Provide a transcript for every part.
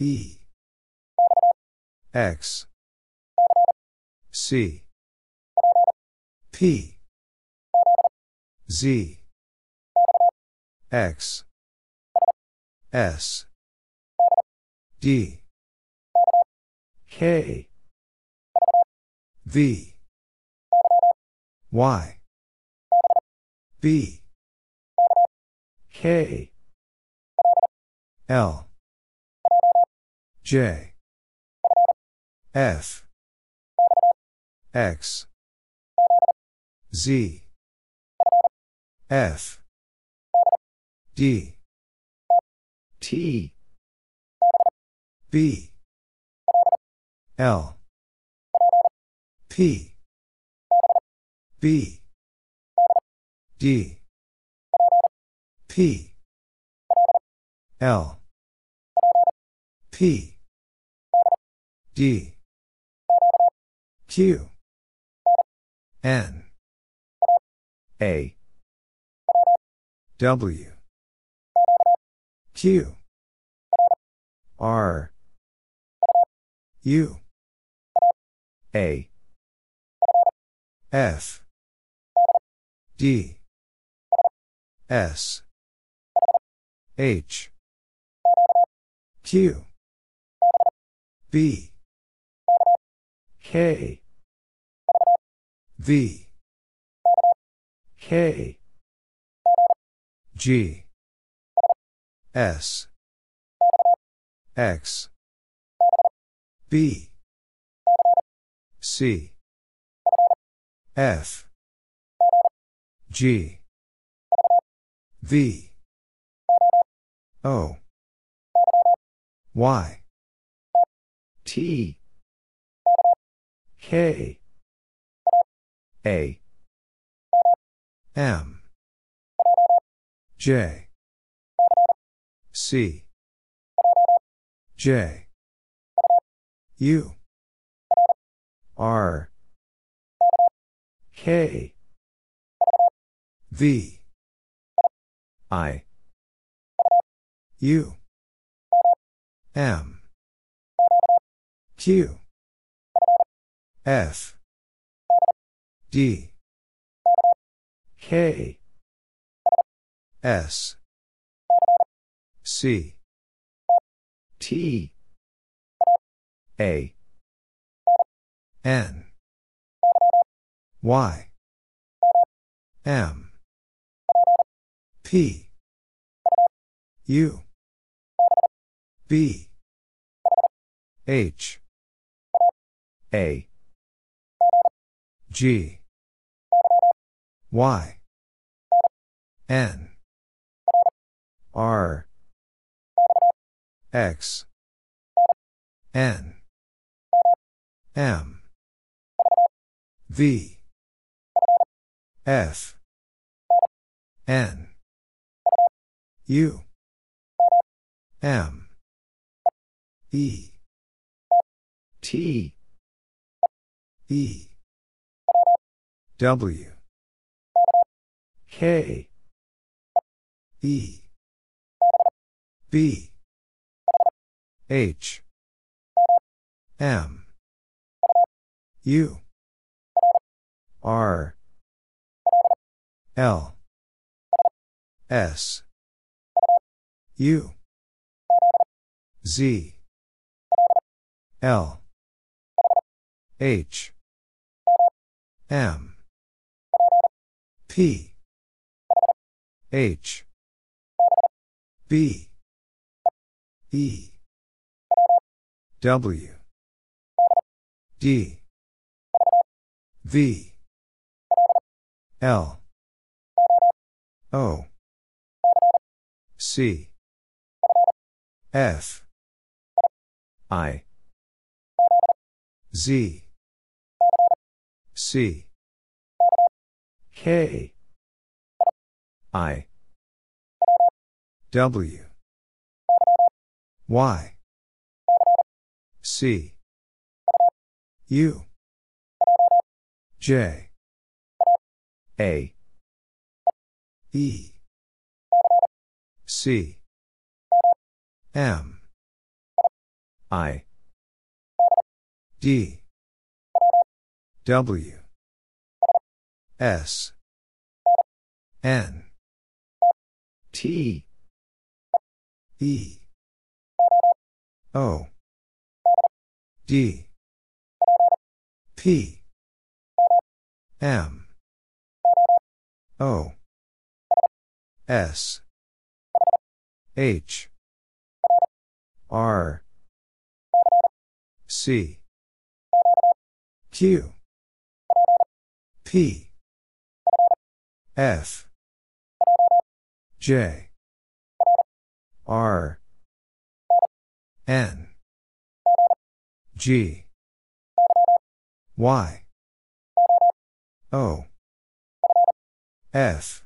E. X. C. P. Z. X. S. D. K. V. Y. B. K. L J. F. X. Z. F. D. T. B. L. P. B. D. P. L. P D. Q. N. A. W. Q. R. U. A. F. D. S. H. Q. B K. V. K. G. S. X. B. C. F. G. V. O. Y. T K. A. M. J. C. J. U. R. K. V. I. U. M. Q F. D. K. S. C. T. A. N. Y. M. P. U. B. H. A G. Y. N. R. X. N. M. V. F. N. U. M. E. T. E W. K. E. B. H. M. U. R. L. S. U. Z. L. H. M P. H. B. E. W. D. V. L. O. C. F. I. Z. C K. I. W. Y. C. U. J. A. E. C. M. I. D. W S. N. T. E. O. D. P. M. O. S. H. R. C. Q. P F. J. R. N. G. Y. O. F.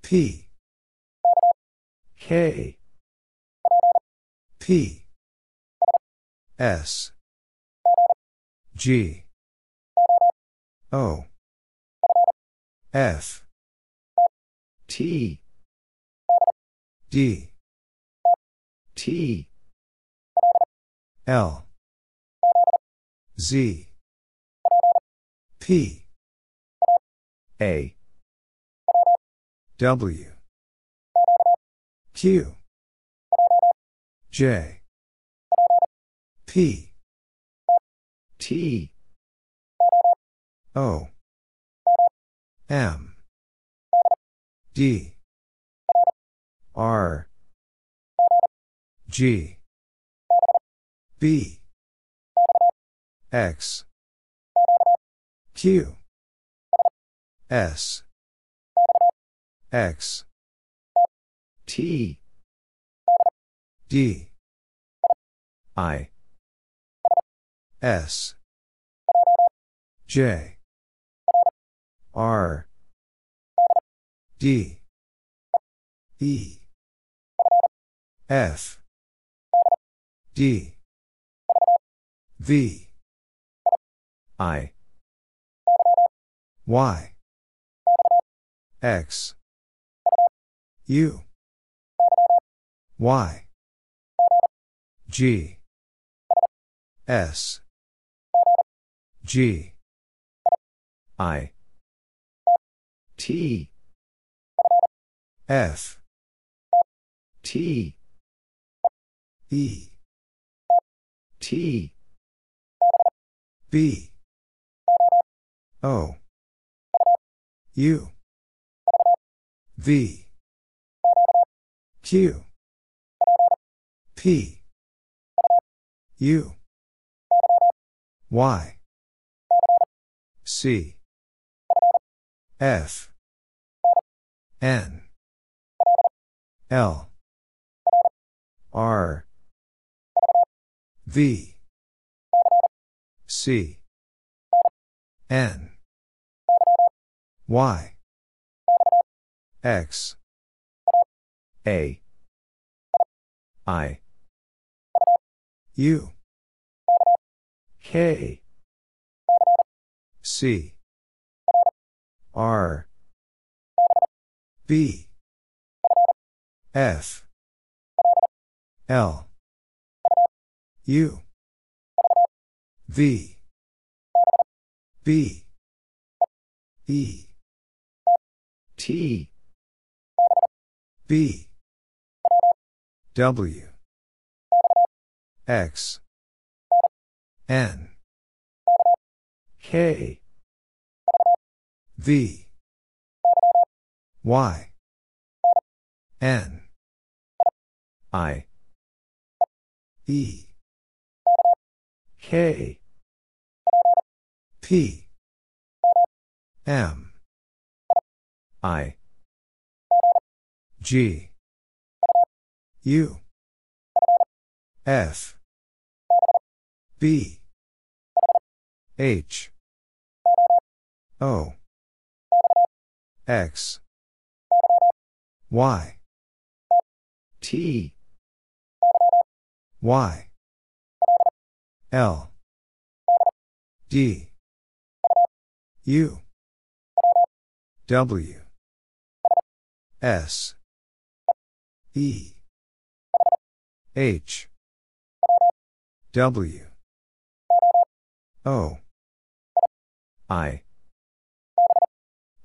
P. K. P. S. G. O F. T. D. T. L. Z. P. A. W. Q. J. P. T. O M. D. R. G. B. X. Q. S. X. T. D. I. S. J R. D. E. F. D. V. I. Y. X. U. Y. G. S. G. I T. F. T. E. T. B. O. U. V. Q. P. U. Y. C F. N. L. R. V. C. N. Y. X. A. I. U. K. C R. B. F. L. U. V. B. E. T. B. W. X. N. K V. Y. N. I. E. K. P. M. I. G. U. F. B. H. O X. Y. T. Y. L. D. U. W. S. E. H. W. O. I.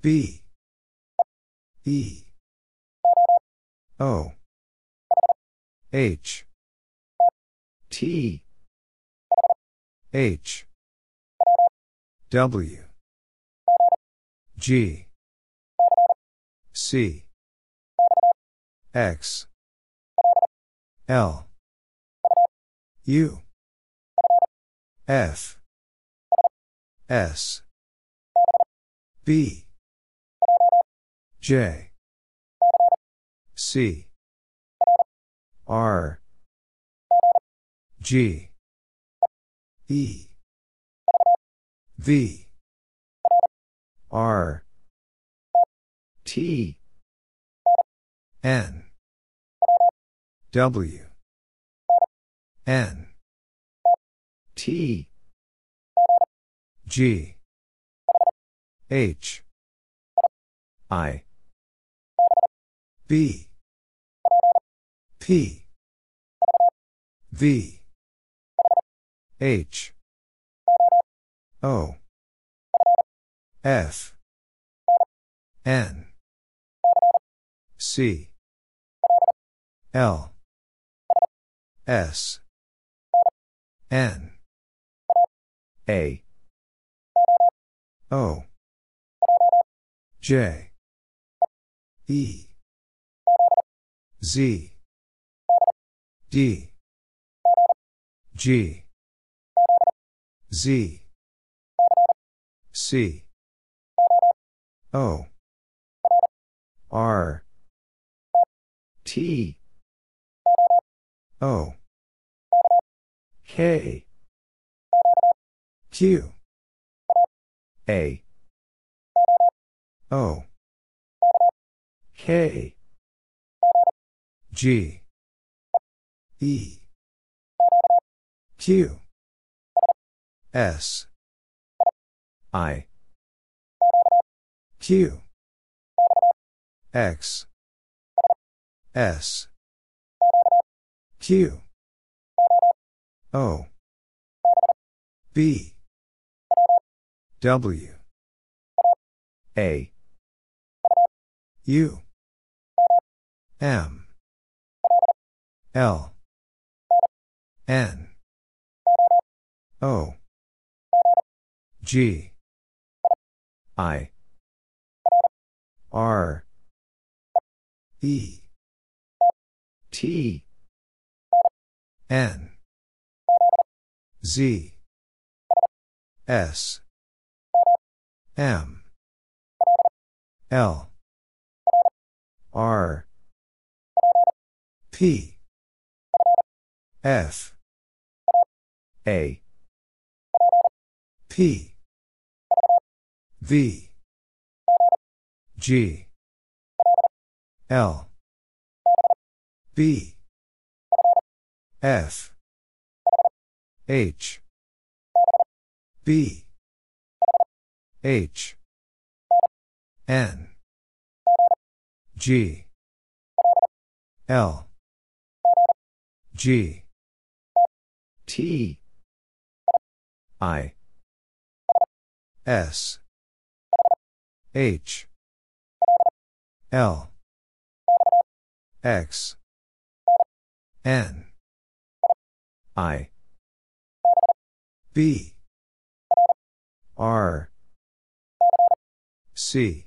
B E. O. H. T. H. W. G. C. X. L. U. F. S. B J. C. R. G. E. V. R. T. N. W. N. T. G. H. I B. P. V. H. O. F. N. C. L. S. N. A. O. J. E Z. D. G. Z. C. O. R. T. O. K. Q. A. O. K G. E. Q. S. I. Q. X. S. Q. O. B. W. A. U. M L. N. O. G. I. R. E. T. N. Z. S. M. L. R. P F A. P. V. G. L. B. F H. B. H. N. G. L. G T I S H L X N I B R C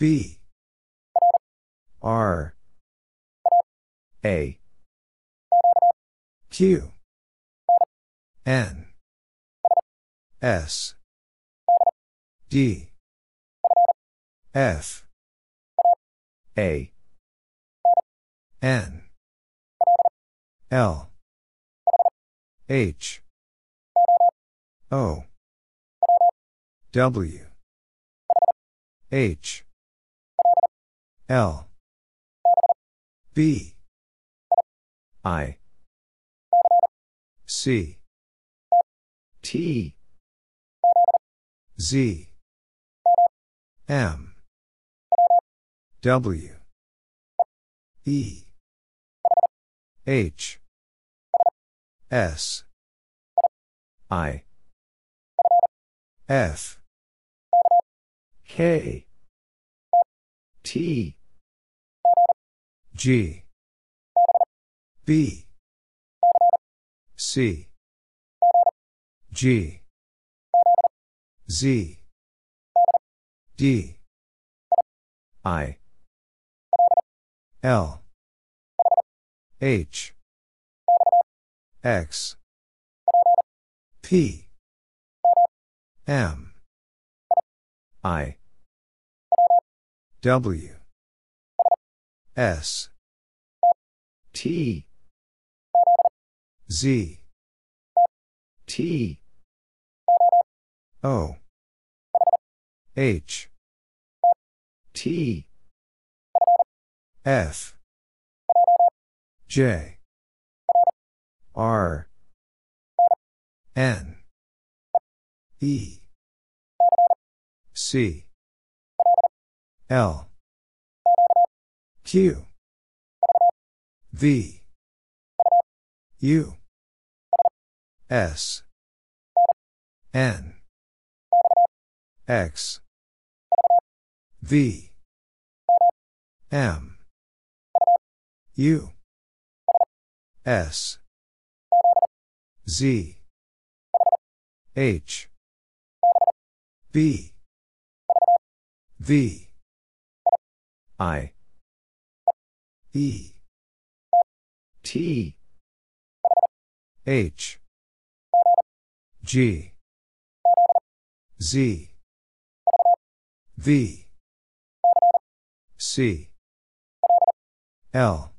B R A Q. N. S. D. F. A. N. L. H. O. W. H. L. B. I C. T. Z. M. W. E. H. S. I. F. K. T. G. B C. G. Z. D. I. L. H. X. P. M. I. W. S. T Z. T. O. H. T. F. J. R. N. E. C. L. Q. V. U S. N. X. V. M. U. S. Z. H. B. V. I. E. T. H G. Z. V. C. L.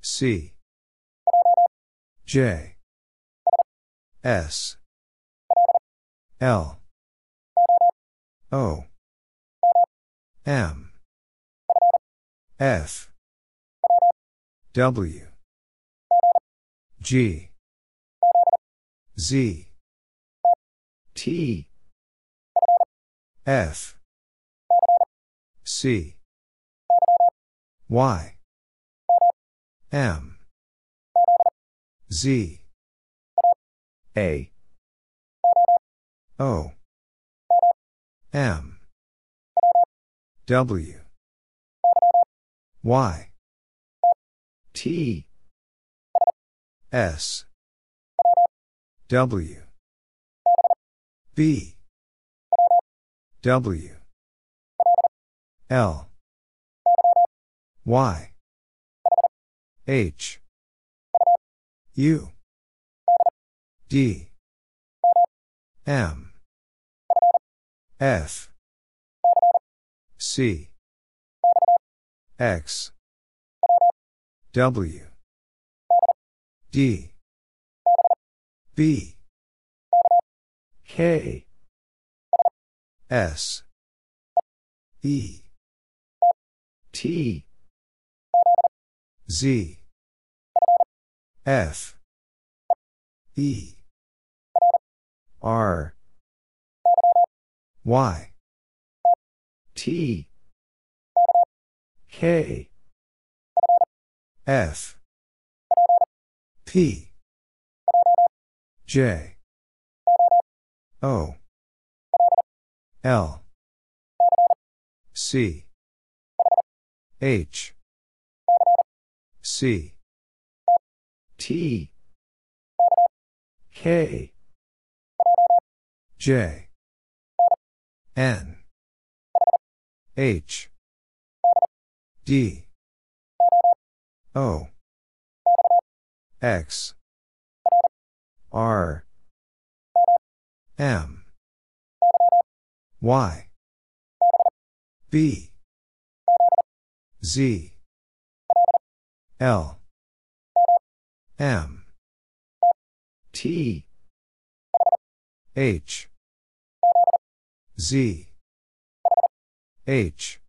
C. J. S. L. O. M. F. W. G Z. T. F. C. Y. M. Z. A. O. M. W. Y. T. S W. B. W. L. Y. H. U. D. M. F. C. X. W. D B. K. S. E. T. Z. F. E. R. Y. T. K. F. P J. O. L. C. H. C. T. K. J. N. H. D. O. X R M Y B Z L M T H Z H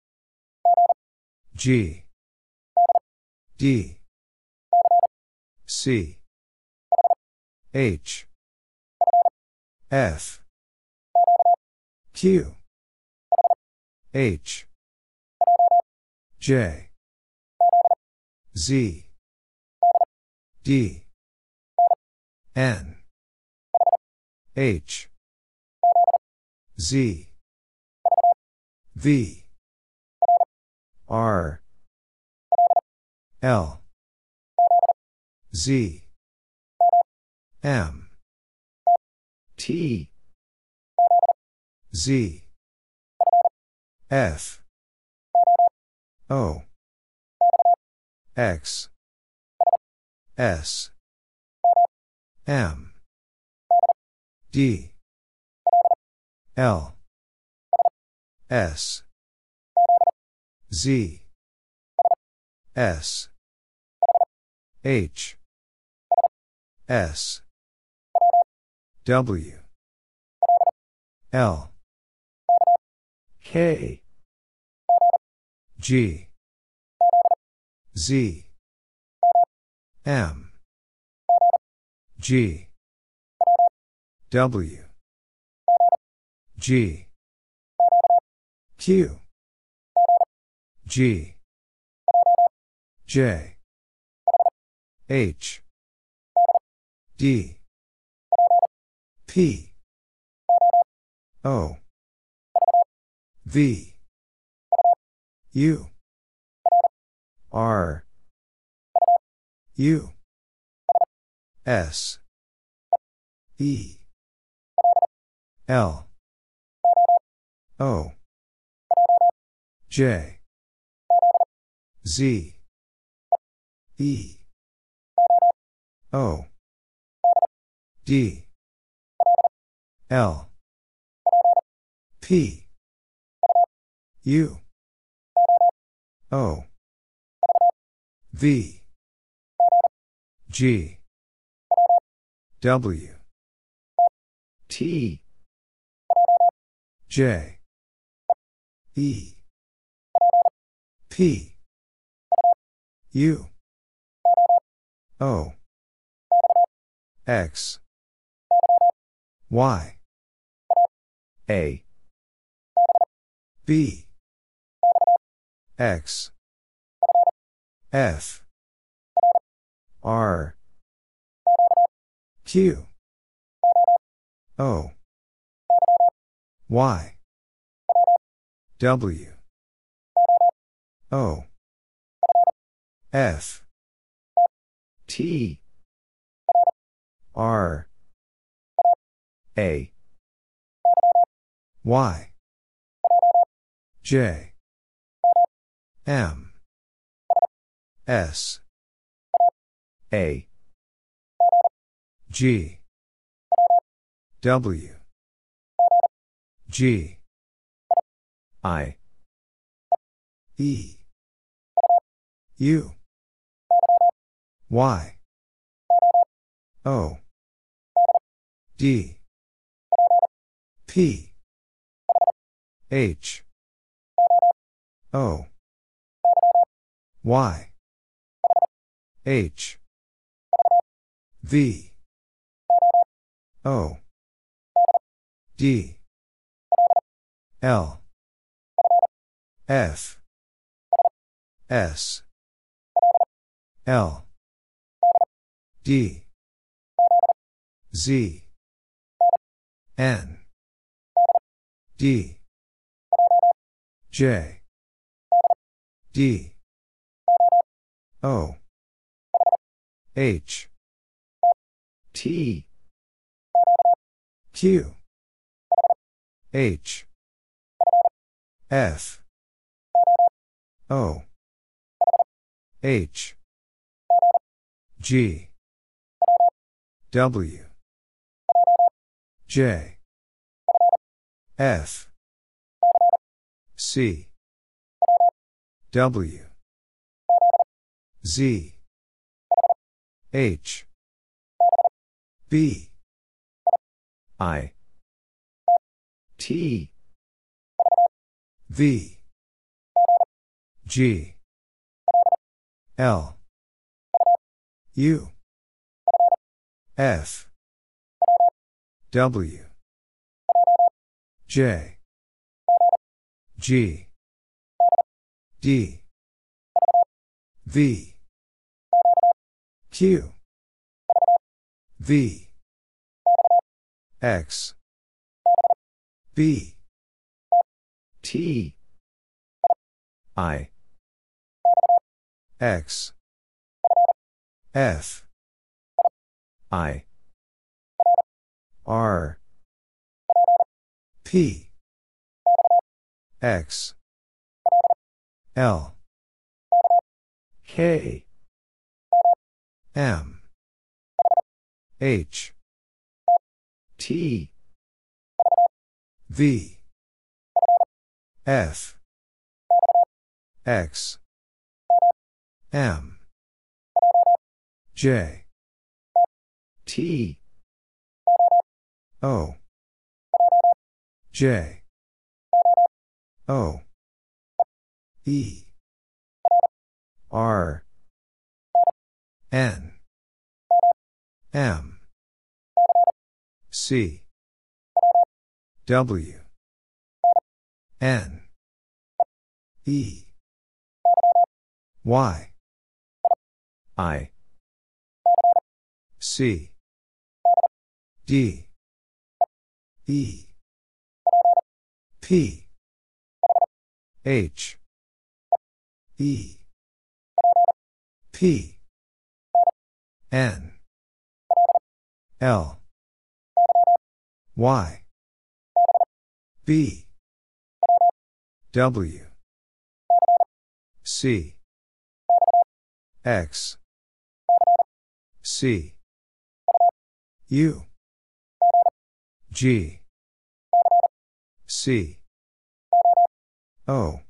G D C H. F. Q. H. J. Z. D. N. H. Z. V. R. L. Z M. T. Z. F. O. X. S. M. D. L. S. Z. S. H. S W. L. K. G. Z. M. G. W. G. Q. G. J. H. D P. O. V. U. R. U. S. E. L. O. J. Z. E. O. D L. P. U. O. V. G. W. T. J. E. P. U. O. X. Y A. B. X. F. R. Q. O. Y. W. O. F. T. R. A Y. J. M. S. A. G. W. G. I. E. U. Y. O. D. P H. O. Y. H. V. O. D. L. F. S. L. D. Z. N. D J. D. O. H. T. Q. H. F. O. H. G. W. J. F C. W. Z. H. B. I. T. V. G. L. U. F. W. J G. D. V. Q. V. X. B. T. I. X. F. I. R. P X. L. K. M. H. T. V. F. X. M. J. T. O. J O. E. R. N. M. C. W. N. E. Y. I. C. D. E. P H. E. P. N. L. Y. B. W. C. X. C. U. G. C O.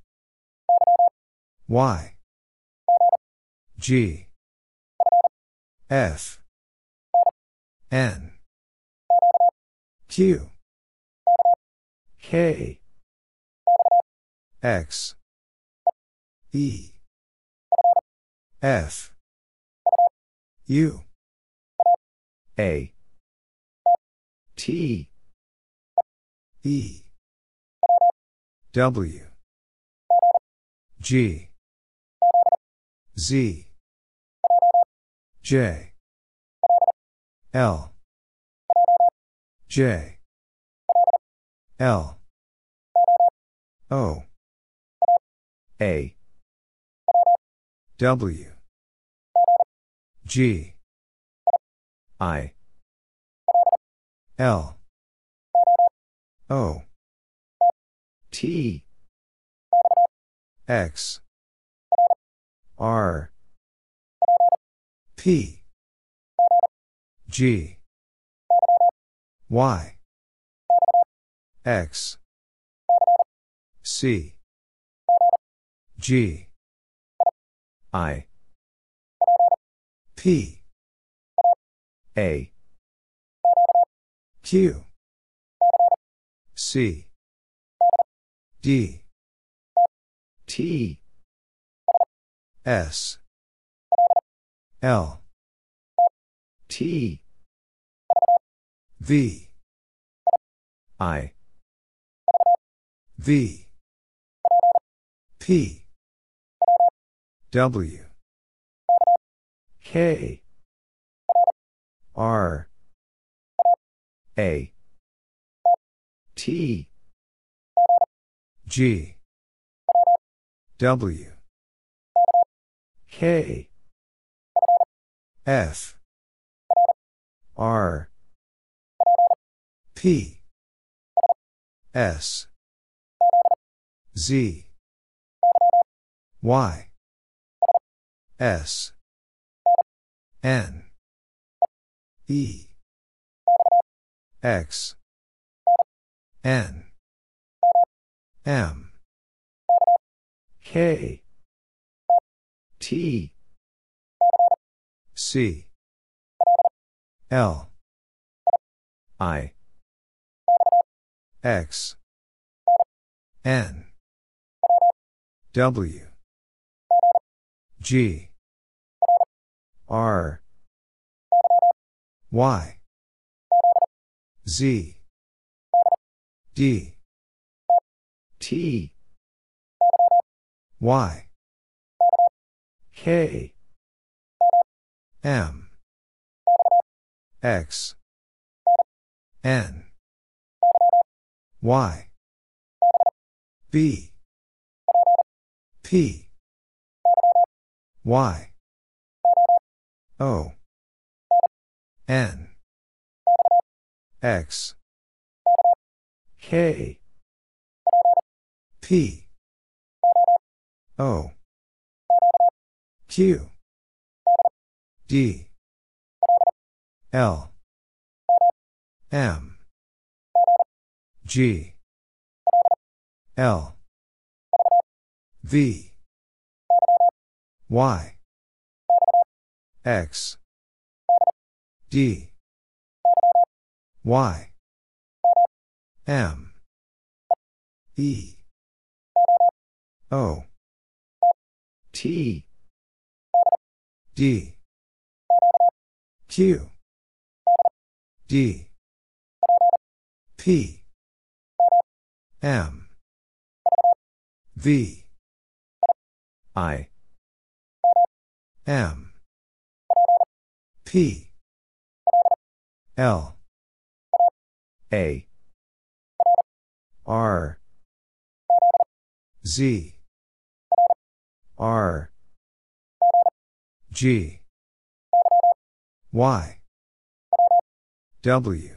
Y. G. F. N. Q. K. X. E. F. U. A. T. E. W G. Z. J. L. J. L. O. A. W. G. I. L. O. T X. R. P. G. Y. X. C. G. I. P. A. Q. C. D T S L T V I V P W K R A T G W. K. F. R. P. S. Z. Y. S. N. E. X. N. M K T C L I X N W G R Y Z D T Y. K. M. X. N. Y. B. P. Y. O. N. X. K. P O. Q. D. L. M. G. L. V. Y. X. D. Y. M. E. O T. D. Q. D. P. M. V. I. M. P. L. A. R. Z R G Y W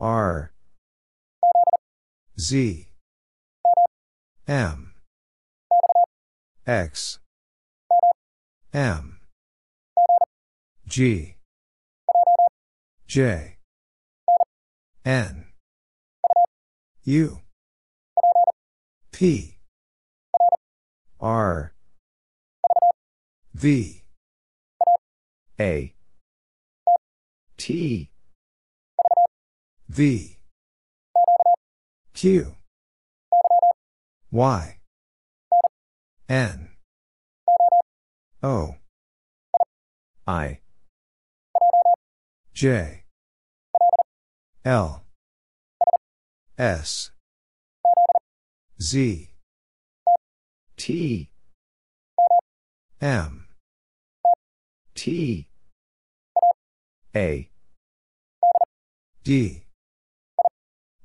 R Z M X M G J N U P R. V. A. T. V. Q. Y. N. O. I. J. L. S. Z T M T A D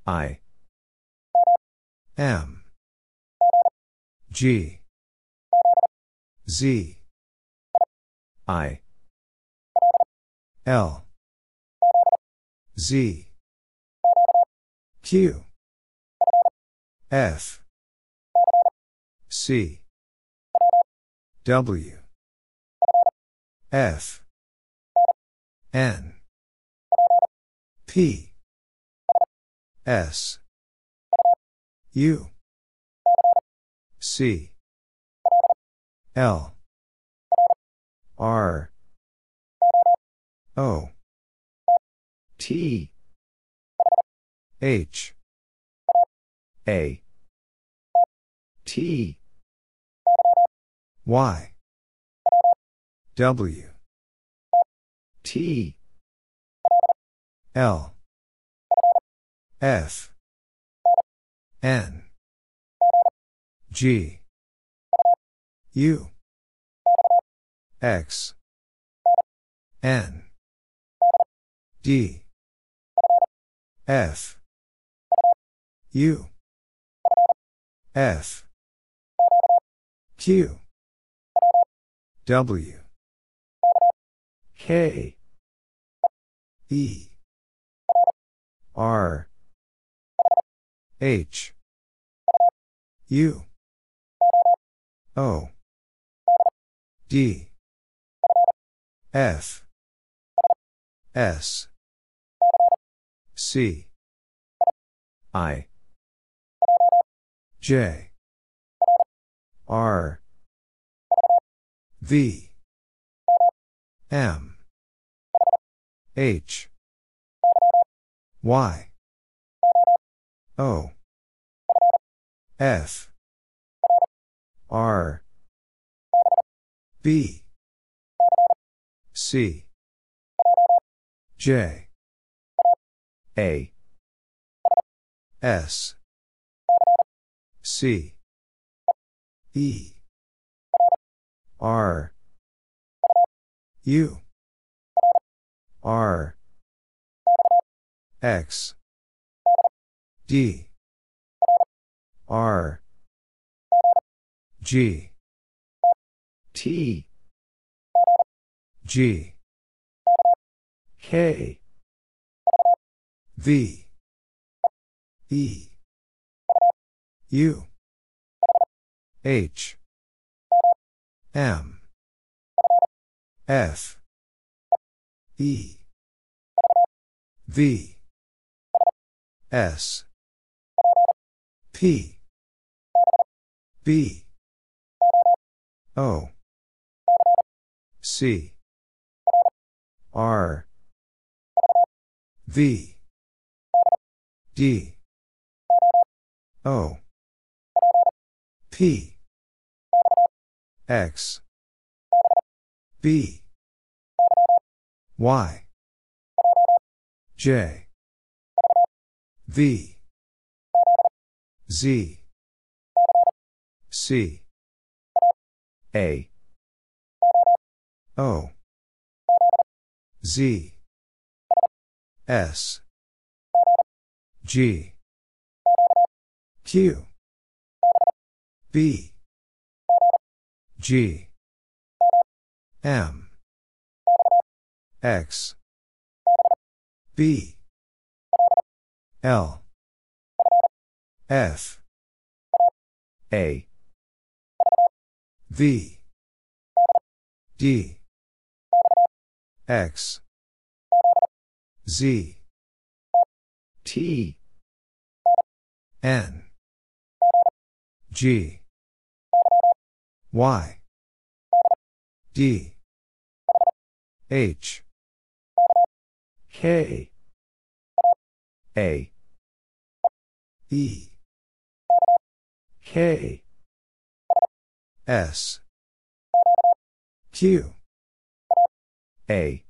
I M G Z I L Z Q F C. W. F. N. P. S. U. C. L. R. O. T. H. A. T Y W T L F N G U X N D F U F Q W K E R H U O D F S C I J R V. M. H. Y. O. F. R. B. C. J. A. S. C. E R. U. R. X. D. R. G. T. G. K. V. E. U. H M. F. E. V. S. P. B. O. C. R. V. D. O. P X. B. Y. J. V. Z. C. A. O. Z. S. G. Q. B G. M. X. B. L. F. A. V. D. X. Z. T. N. G Y. D. H. K. A. E. K. S. Q. A.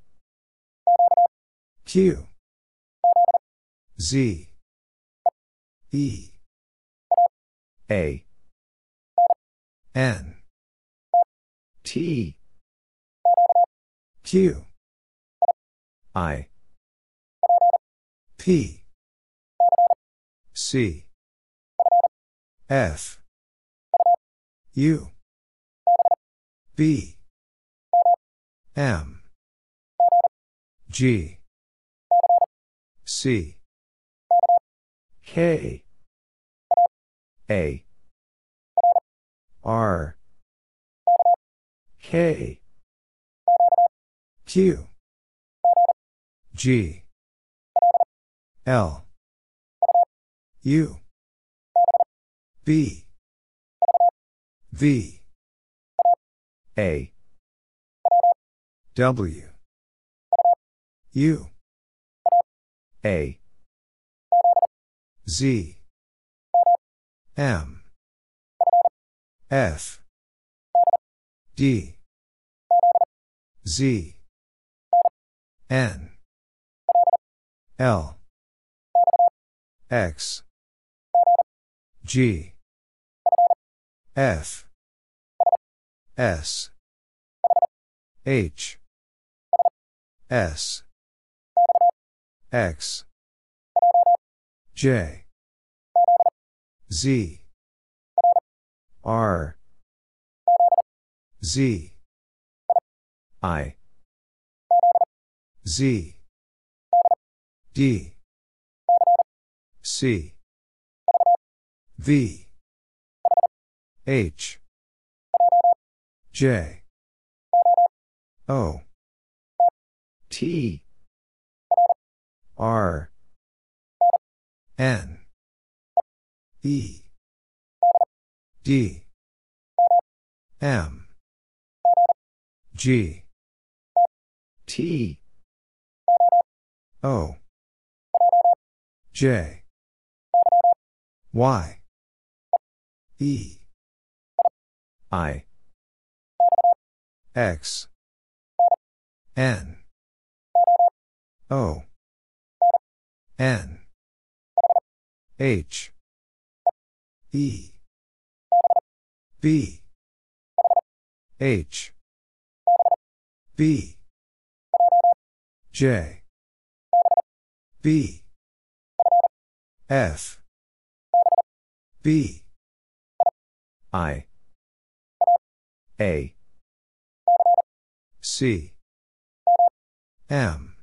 Q. Z. E. A. N T. Q. I. P. C. F. U. B. M. G. C. K. A. R K. Q. G. L. U. B. V. A. W. U. A. Z. M. F. D Z. N. L. X. G. F. S. H. S. X. J. Z. R. Z I. Z. D. C. V. H. J. O. T. R. N. E. D. M. G T. O. J. Y. E. I. X. N. O. N. H. E. B. H. B J. B. F. B. I. A. C. M.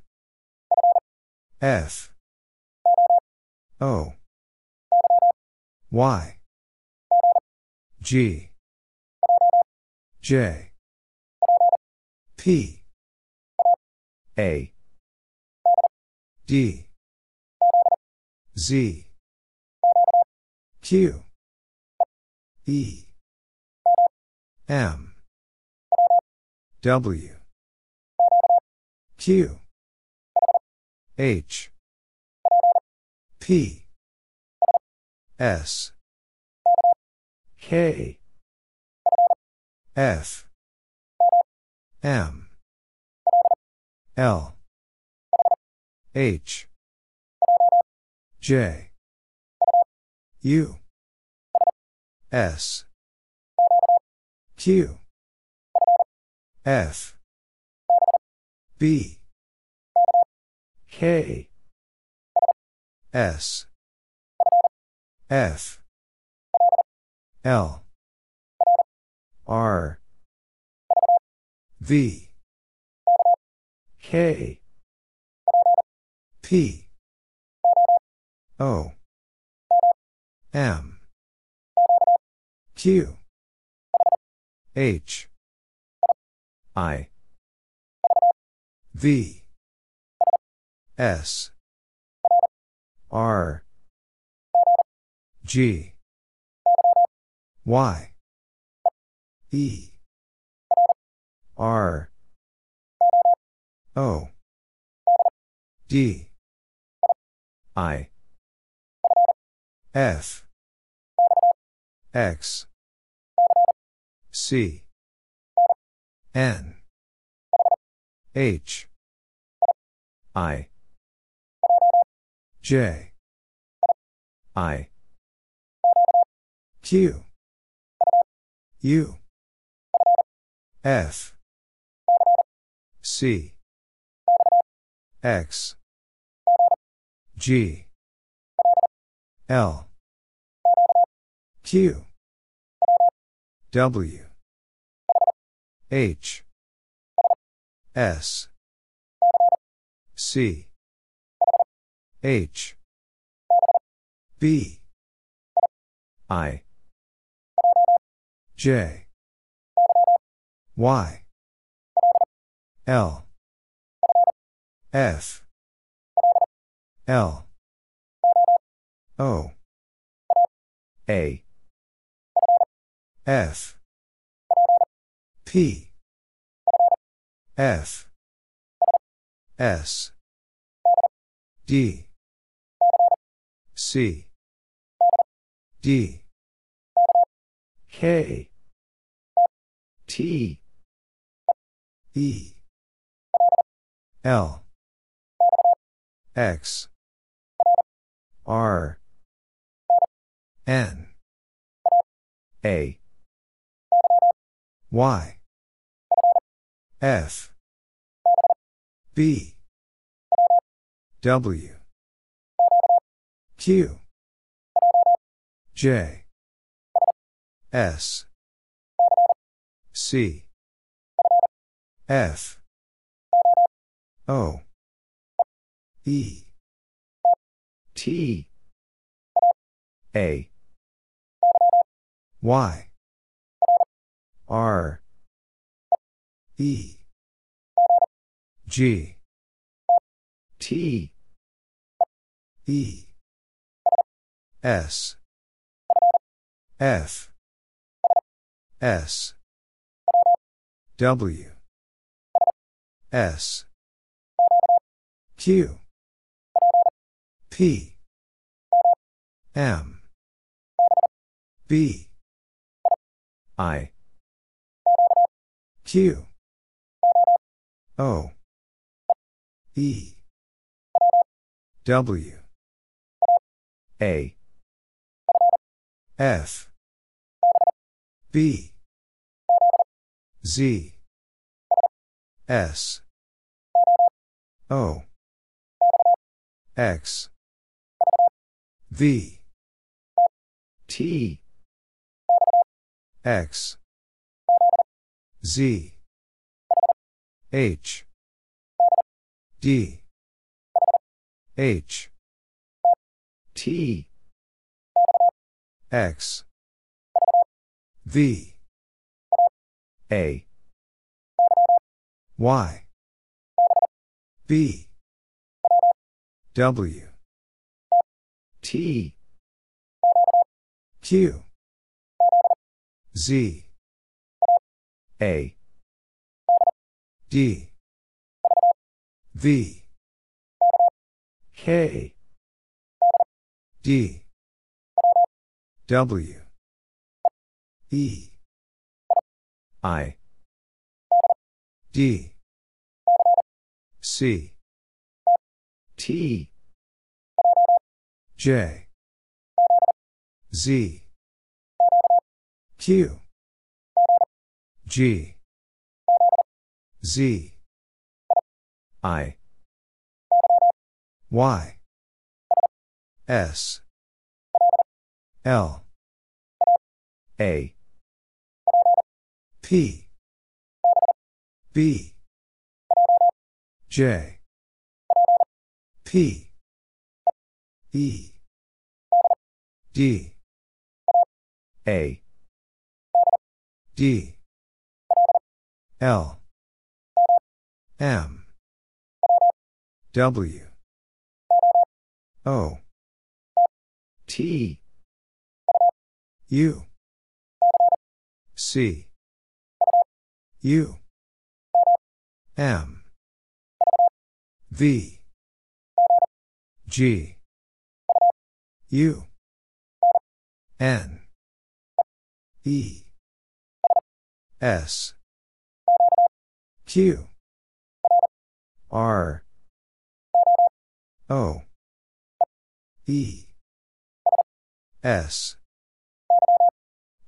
F. O. Y. G. J. P. A D. Z. Q. E. M. W. Q. H. P. S. K. F. M. L H. J. U. S. Q. F. B. K. S. F. L. R. V. K P. O. M. Q. H. I. V. S. R. G. Y. E. R. O. D I. F. X. C. N. H. I. J. I. Q. U. F. C. X G. L. Q. W. H. S. C. H. B. I. J. Y. L. F L. O. A. F. P. F. S. D. C. D. K. T. E. L. X R. N. A. Y. F. B. W. Q. J. S. C. F. O. E T. A. Y. R. E. G. T. E. S. F. S. W. S. Q P. M. B. I. Q. O. E. W. A. F. B. Z. S. O. X V. T. X. Z. H. D. H. T. X. V. A. Y. B. W T. Q. Z. A. D. V. K. D. W. E. I. D. C. T J. Z. Q. G. Z. I. Y. S. L. A. P. B. J. P E D A D L M W O T U C U M V G U. N. E. S. Q. R. O. E. S.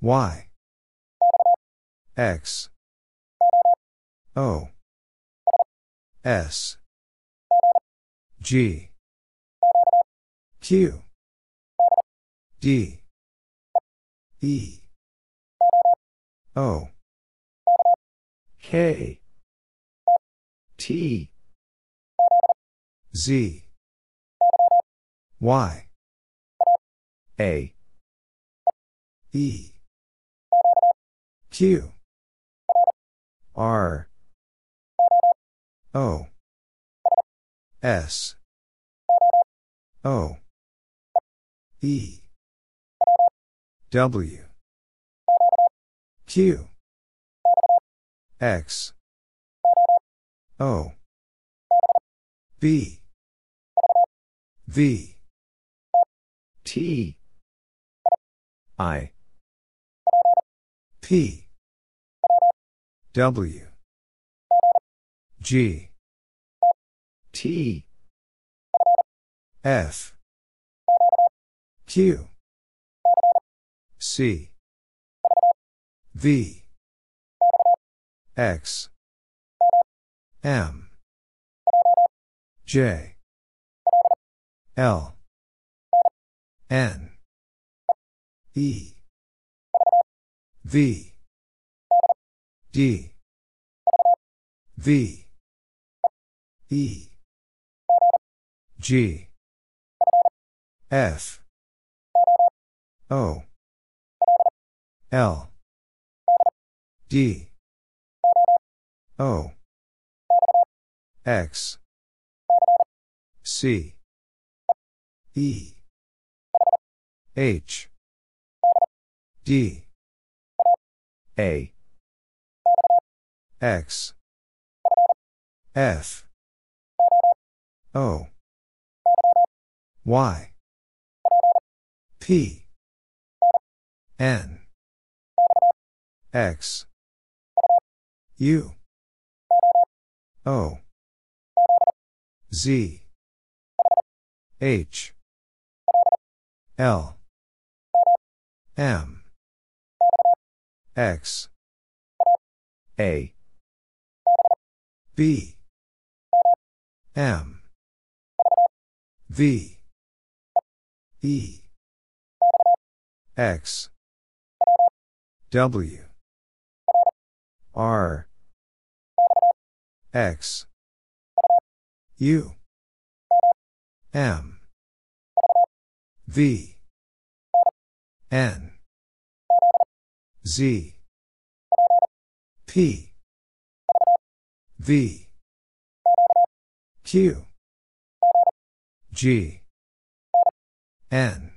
Y. X. O. S. G. Q D. E. O. K. T. Z. Y. A. E. Q. R. O. S. O. E W. Q. X. O. B. V. T. I. P. W. G. T. F. Q C. V. X. M. J. L. N. E. V. D. V. E. G. F. O L. D. O. X. C. E. H. D. A. X. F. O. Y. P. N X. U. O. Z. H. L. M. X. A. B. M. V. E. X. W R. X. U. M. V. N. Z. P. V. Q. G. N.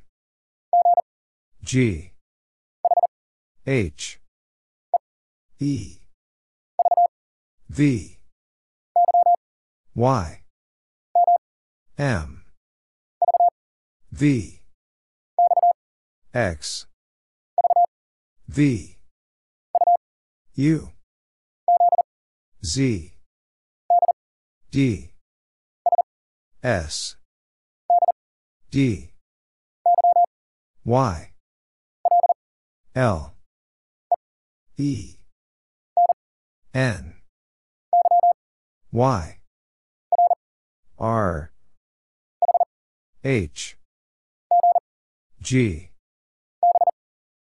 G. H. E V. Y. M. V. X. V. U. Z. D. S. D. Y. L. E. N Y. R. H. G.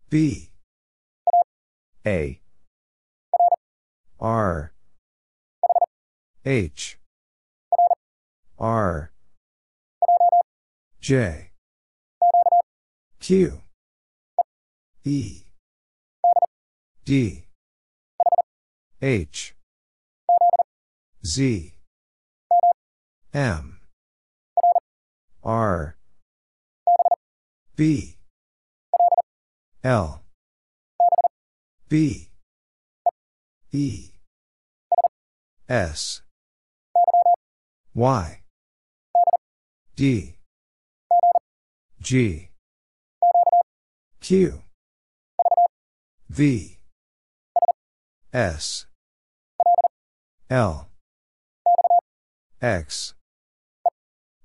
B. A. R. H. R. J. Q. E. D. H Z. M. R. B. L. B. E. S. Y. D. G. Q. V. S. L X.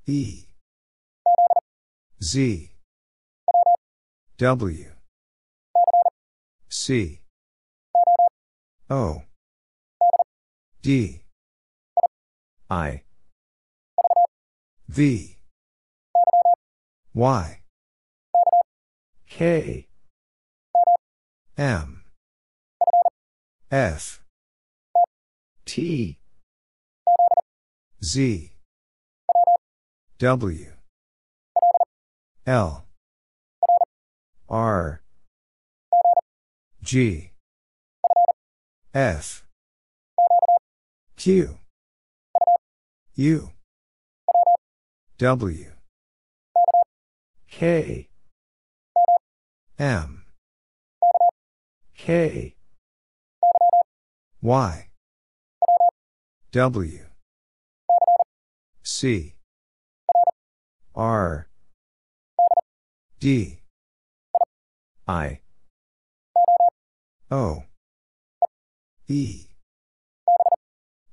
E. Z. W. C. O. D. I. V. Y. K. M. F. T Z. W. L. R. G. F. Q. U. W. K. M. K. Y. W C. R. D. I. O. E.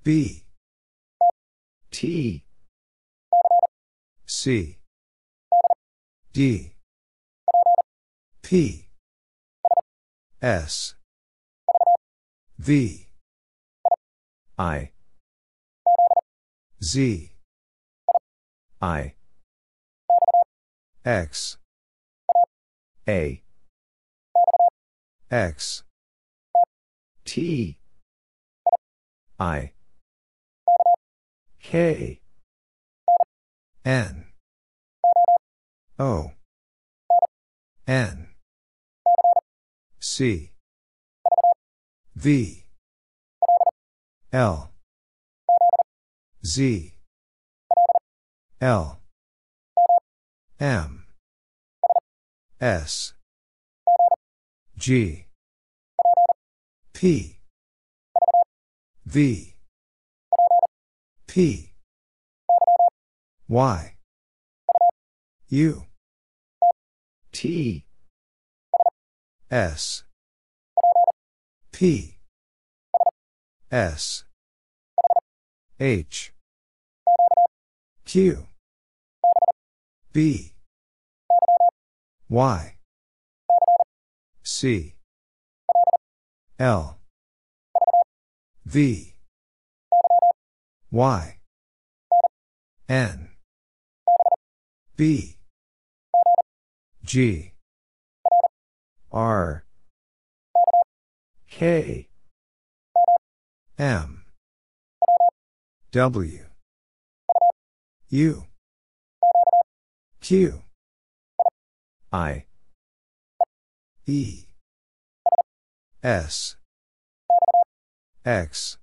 B. T. C. D. P. S. V. I. Z I. X. A. X. T. I. K. N. O. N. C. V. L. Z L. M. S. G. P. V. P. Y. U. T. S. P. S. H. Q B. Y. C. L. V. Y. N. B. G. R. K. M. W. U Q. I. E. S. X.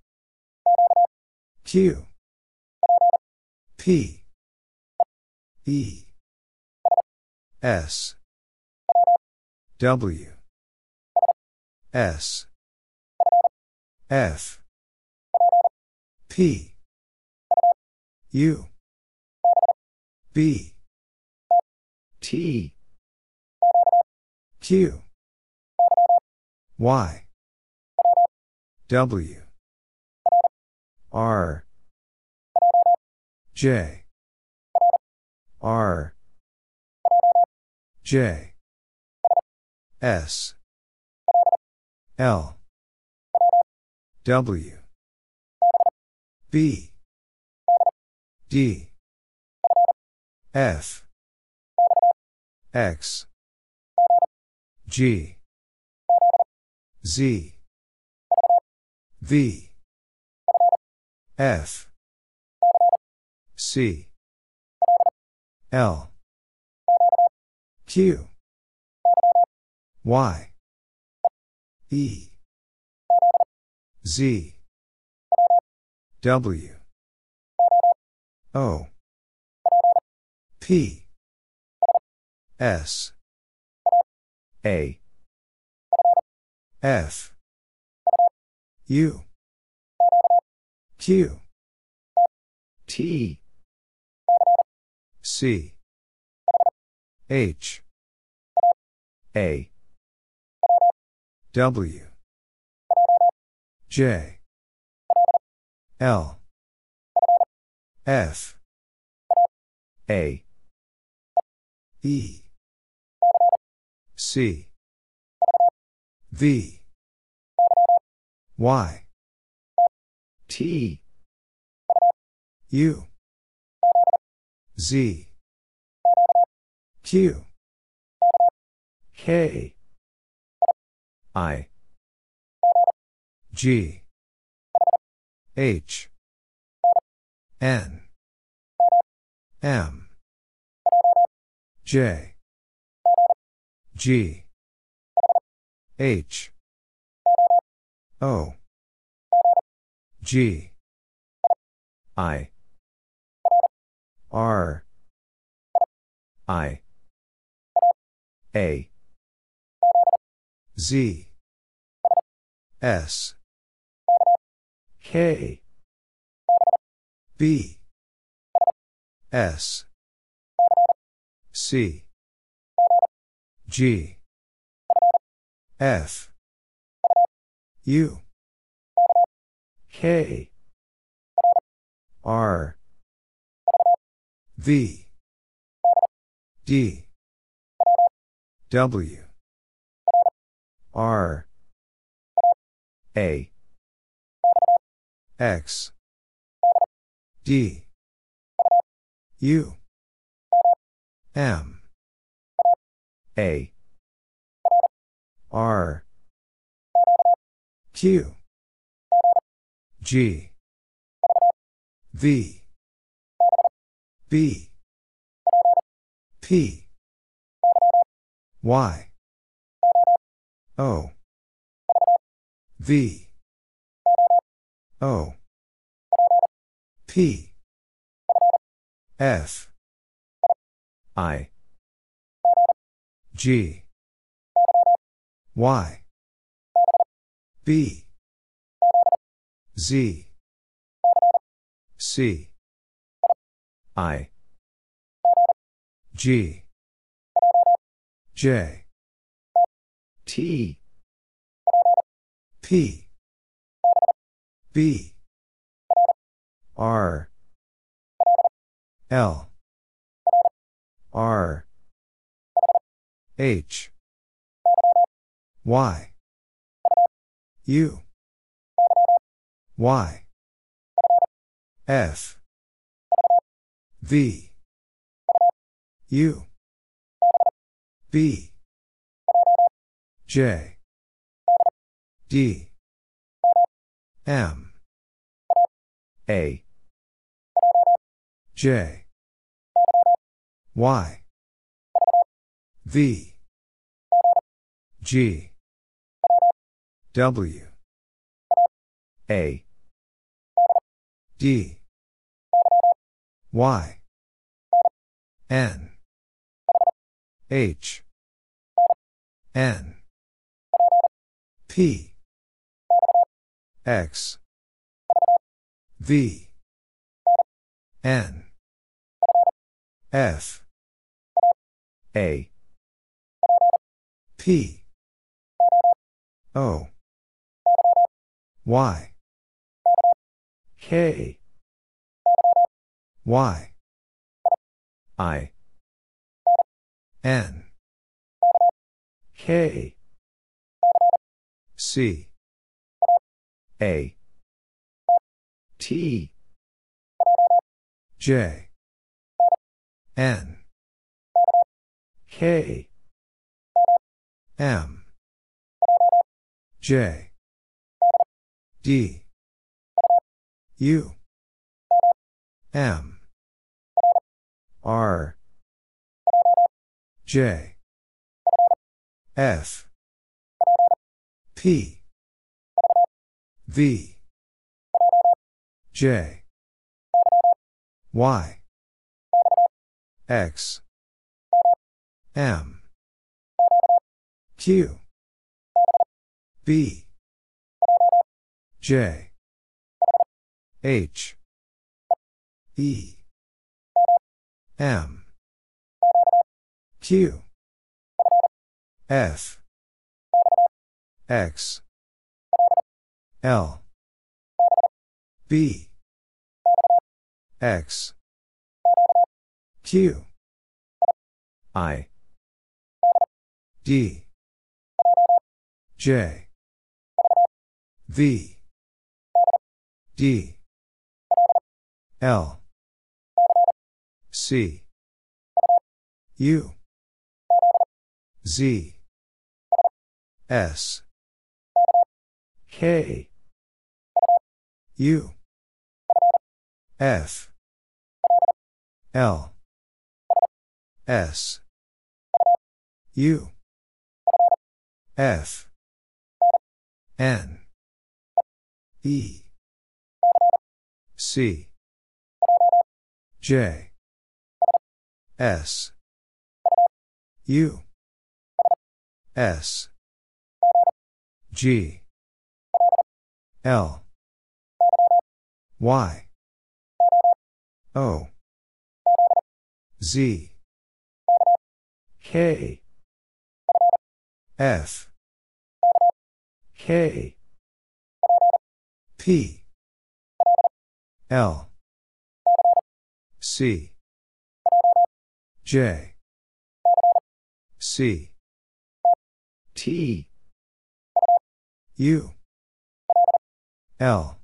Q. P. E. S. W. S. F. P. U. B T. Q. Y. W. R. J. R. J. S. L. W. B. D. F X. G. Z. V. F. C. L. Q. Y. E. Z. W. O. P S. A. F. U. Q. T. C. H. A. W. J. L. F. A. E C. V. Y. T. U. Z. Q. K. I. G. H. N. M. J G. H. O. G. I. R. I. A. Z. S. K. B. S. C G. F. U. K. R. V. D. W. R. A. X. D. U. M A. R. Q. G. V. B. P. Y. O. V. O. P. F. I G. Y. B. Z. C. I. G. J. T. P. B. R. L. R H. Y. U. Y. F. V. U. B. J. D. M. A. J. Y V. G. W. A. D. Y. N. H. N. P. X. V. N. F. A P. O. Y. K. Y. I. N. K. C. A. T. J. N. K M. J. D. U. M. R. J. F. P. V. J. Y. X. M Q. B. J. H. E. M. Q. F. X. L. B. X. Q. I. D J. V. D. L. C. U. Z. S. K. U. F. L. S. U. F N. E. C. J. S. U. S. G. L. Y. O. Z. K. F K P L C J C T U L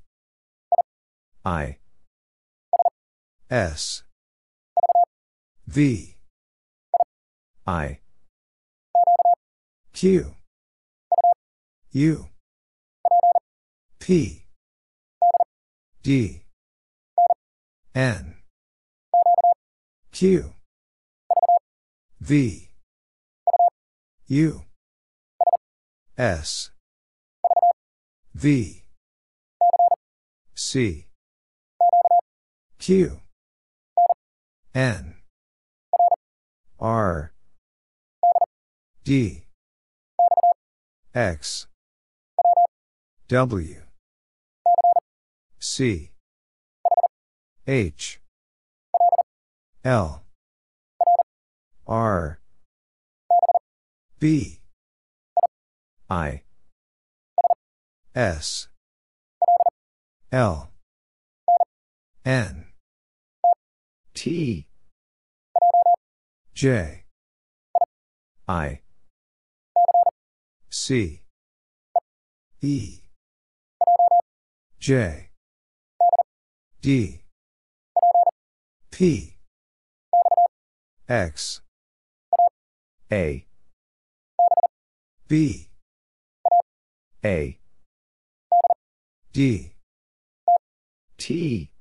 I S V I Q U. P. D. N. Q. V. U. S. V. C. Q. N. R. D. X W. C. H. L. R. B. I. S. L. N. T. J. I. C. E J. D. P. X. A. B. A. D. T.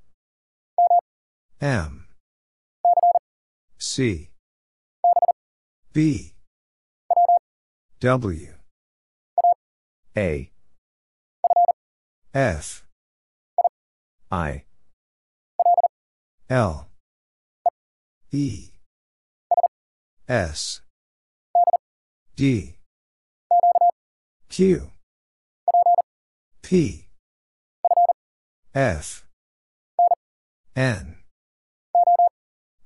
M. C. B. W. A. F I. L. E. S. D. Q. P. F. N.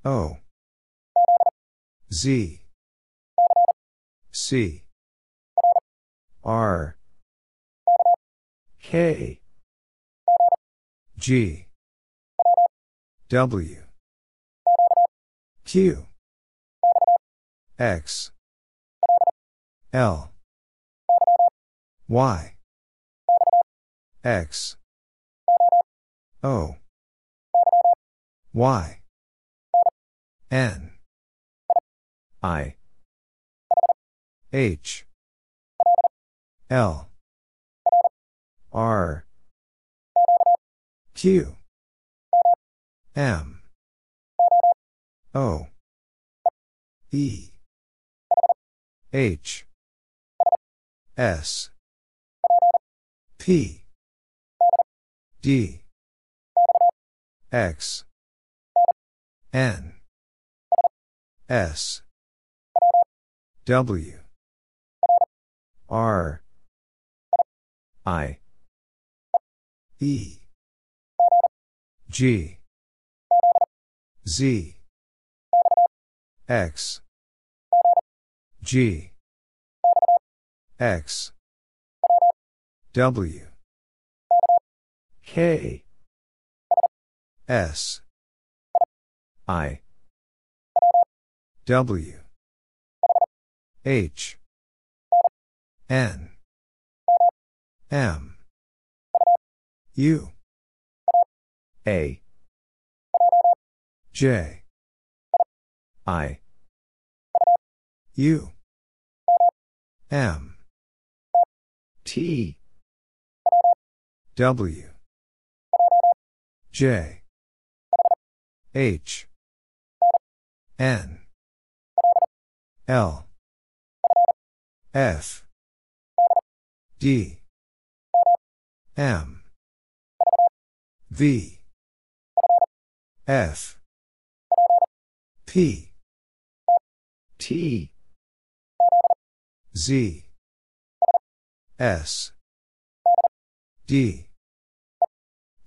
O. Z. C. R. K G. W. Q. X. L. Y. X. O. Y. N. I. H. L. R Q. M. O. E. H. S. P. D. X. N. S. W. R. I. E G. Z. X. G. X. W. K. S. I. W. H. N. M. U A. J. I. U. M. T. W. J. H. N. L. F. D. M. V F. P. T. Z. S. D.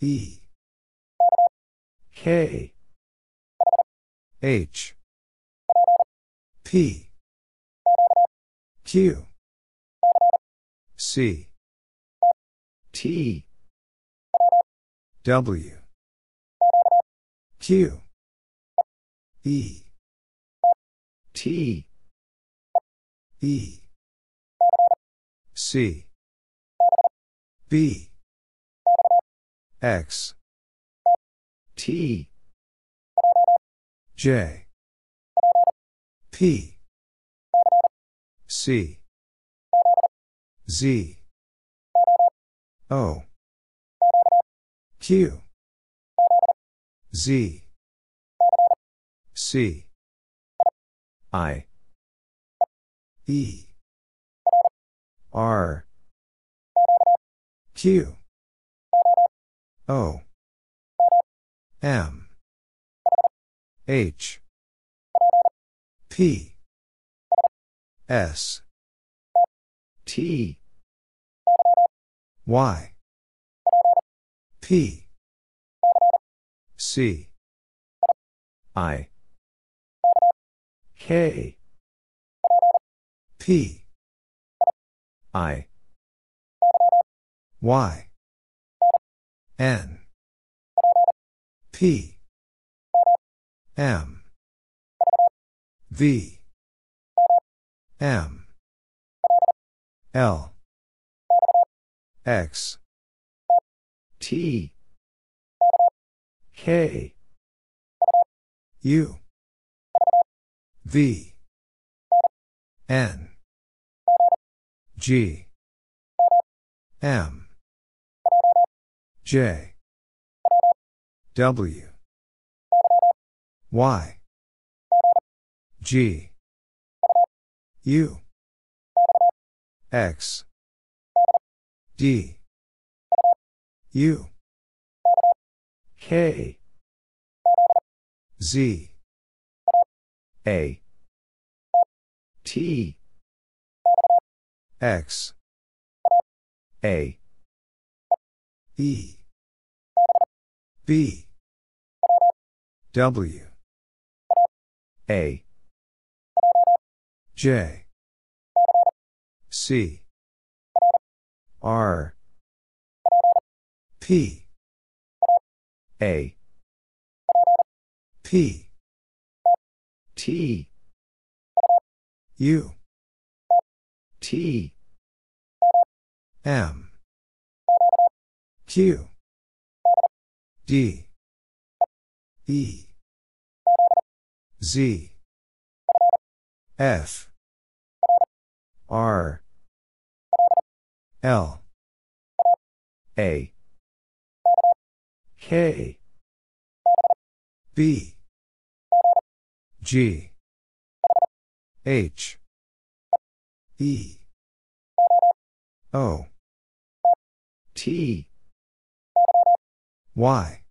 E. K. H. P. Q. C. T. W Q. E T. E. C. B. X. T. J. P. C. Z. O. Q Z. C. I. E. R. Q. O. M. H. P. S. T. Y. P C. I. K. P. I. Y. N. P. M. V. M. L. X. T K. U. V. N. G. M. J. W. Y. G. U. X. D. U K. Z. A. T. X. A. E. B. W. A. J. C. R. P A. P. T. U. T. M. Q. D. E. Z. F. R. L. A K. B. G. H. E. O. T. Y.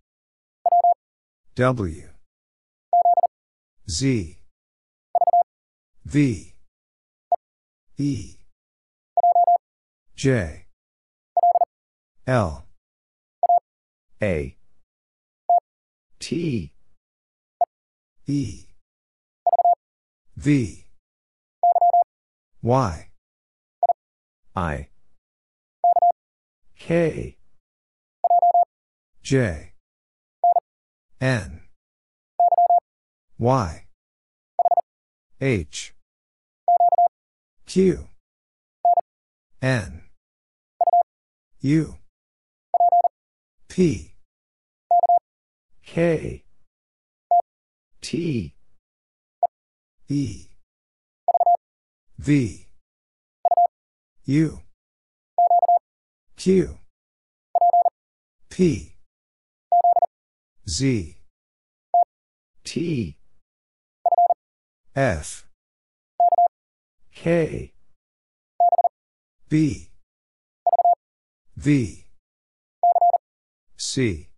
W. Z. V. E. J. L. A T. E. V. Y. I. K. J. N. Y. H. Q. N. U. P K T E V U Q P Z T F K B V C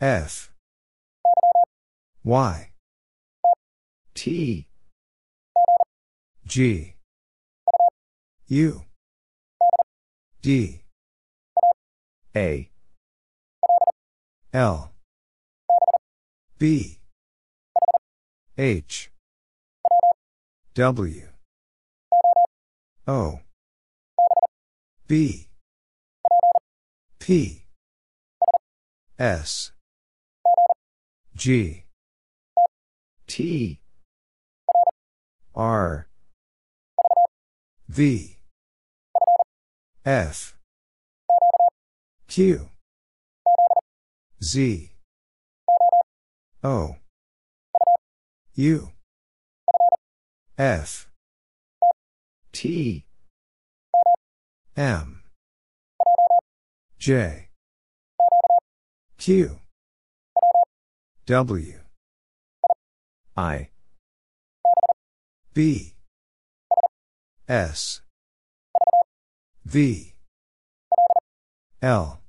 F. Y. T. G. U. D. A. L. B. H. W. O. B. P. S G. T. R. V. F. Q. Z. O. U. F. T. M. J. Q W. I. B. S. V. L.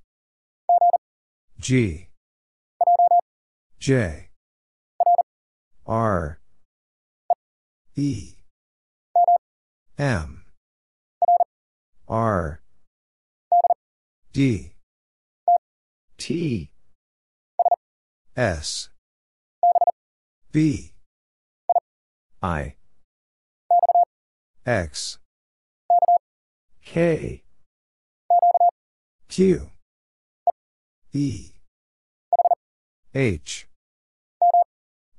G. J. R. E. M. R. D. T. S B I. X. K. Q. E. H.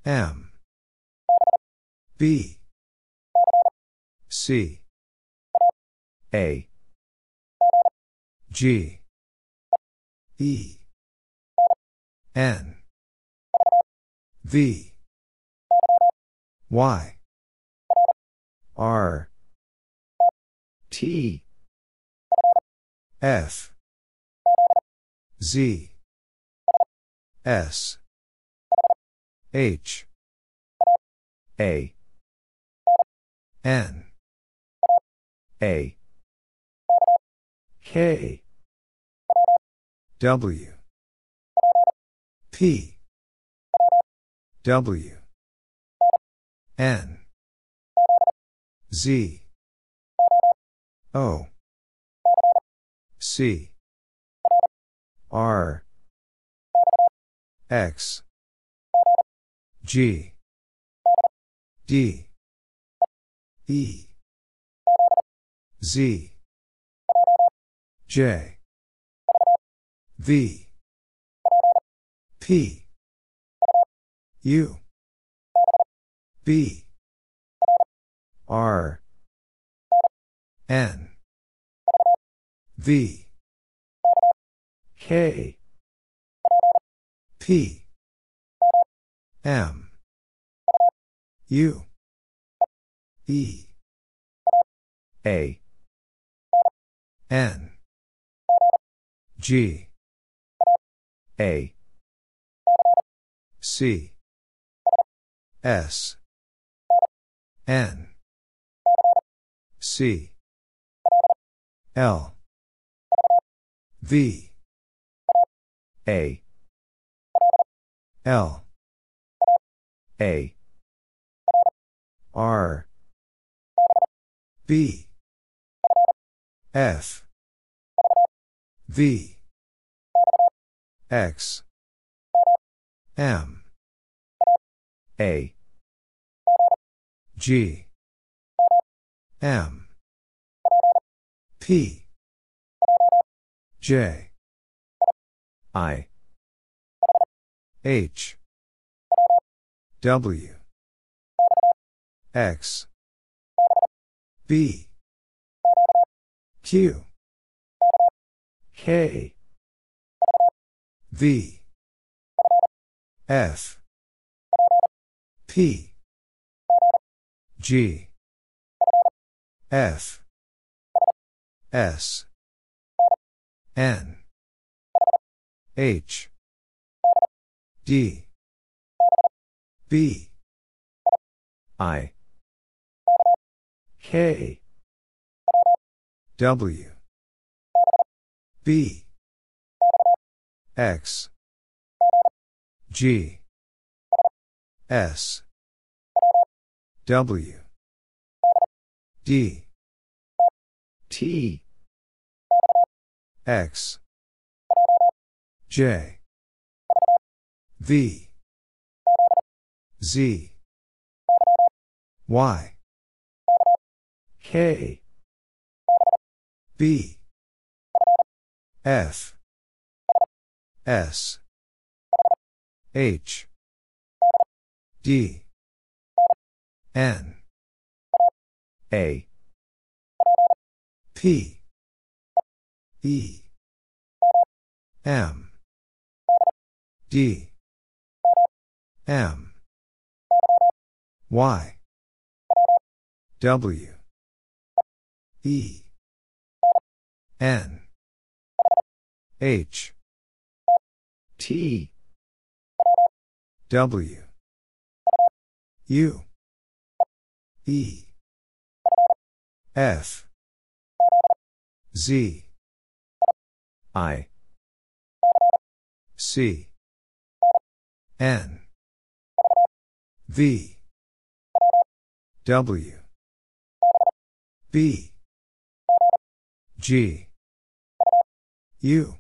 M. B. C. A. G. E. N. V Y. R. T. F. Z. S. H. A. N. A. K. W. P. W. N. Z. O. C. R. X. G. D. E. Z. J. V. P. U. B. R. N. V. K. P. M. U. E. A. N. G. A. C. S. N. C. L. V. A. L. A. R. B. F. V. X. M. A. G. M. P. J. I. H. W. X. B. Q. K. V. F. P. G. F. S. N. H. D. B. I. K. W. B. X. G. S. W. D. T. X. J. V. Z. Y. K. B. F. S. H. D. N. A. P. E. M. D. M. Y. W. E. N. H. T. W. U. E. F. Z. I. C. N. V. W. B. G. U.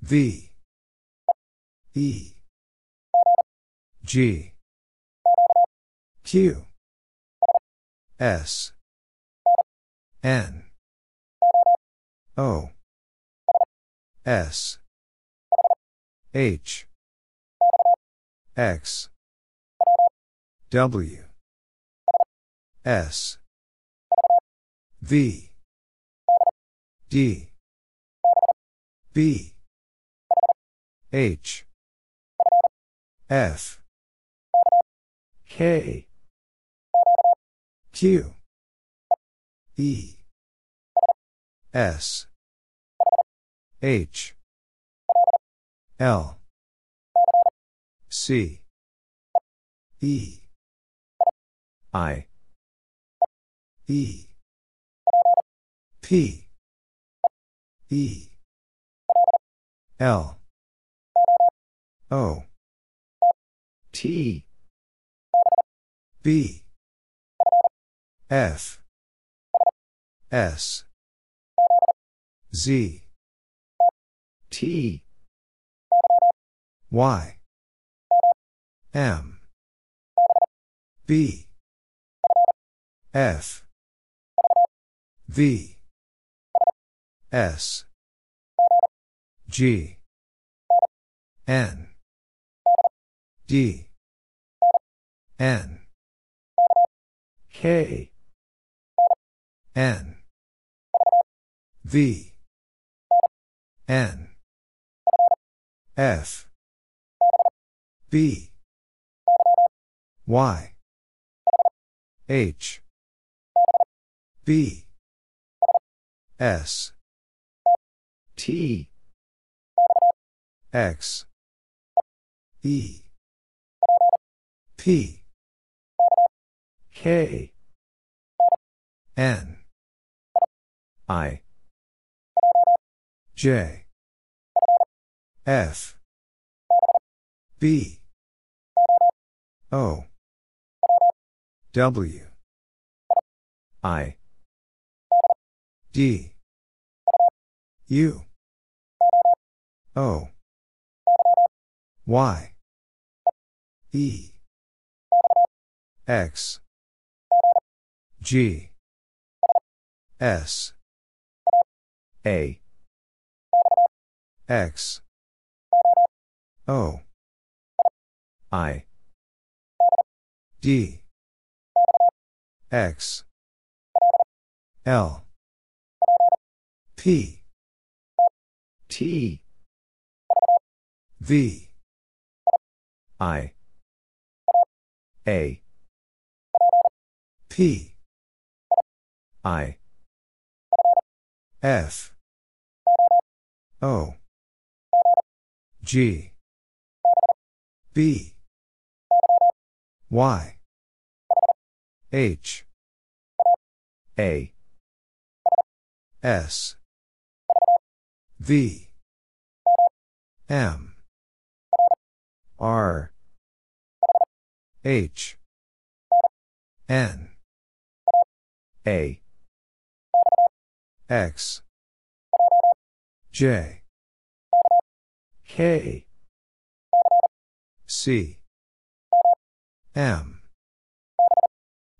V. E. G. Q. S. N. O. S. H. X. W. S. V. D. B. H. F. K Q. E. S. H. L. C. E. I. E. P. E. L. O. T. B F. S. Z. T. Y. M. B. F. V. S. G. N. D. N. K N. V. N. F. B. Y. H. B. S. T. X. E. P. K. N I. J. F. B. O. W. I. D. U. O. Y. E. X. G. S A. X. O. I. D. X. L. P. T. V. I. A. P. I F. O. G. B. Y. H. A. S. V. M. R. H. N. A X. J. K. C. M.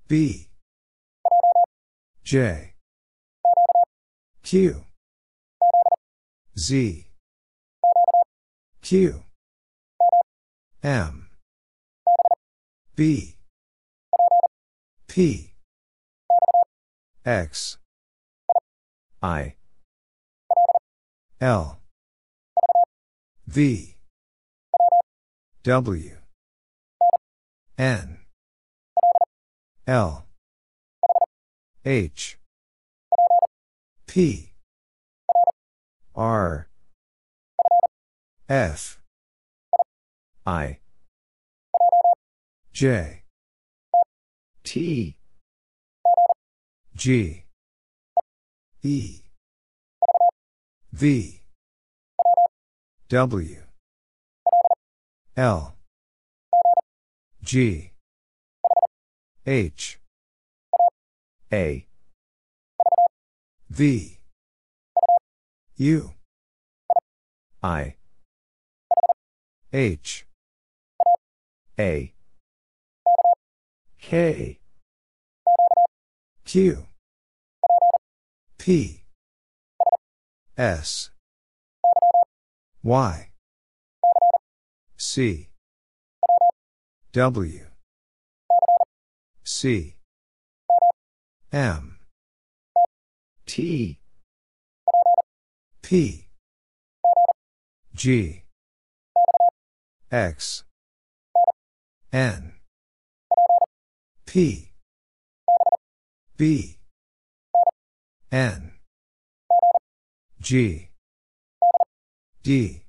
B. J. Q. Z. Q. M. B. P. X I. L. V. W. N. L. H. P. R. F. I. J. T. G E V. W. L. G. H. A. V. U. I. H. A. K. Q P. S. Y. C. W. C. M. T. P. G. X. N. P. B N. G. D.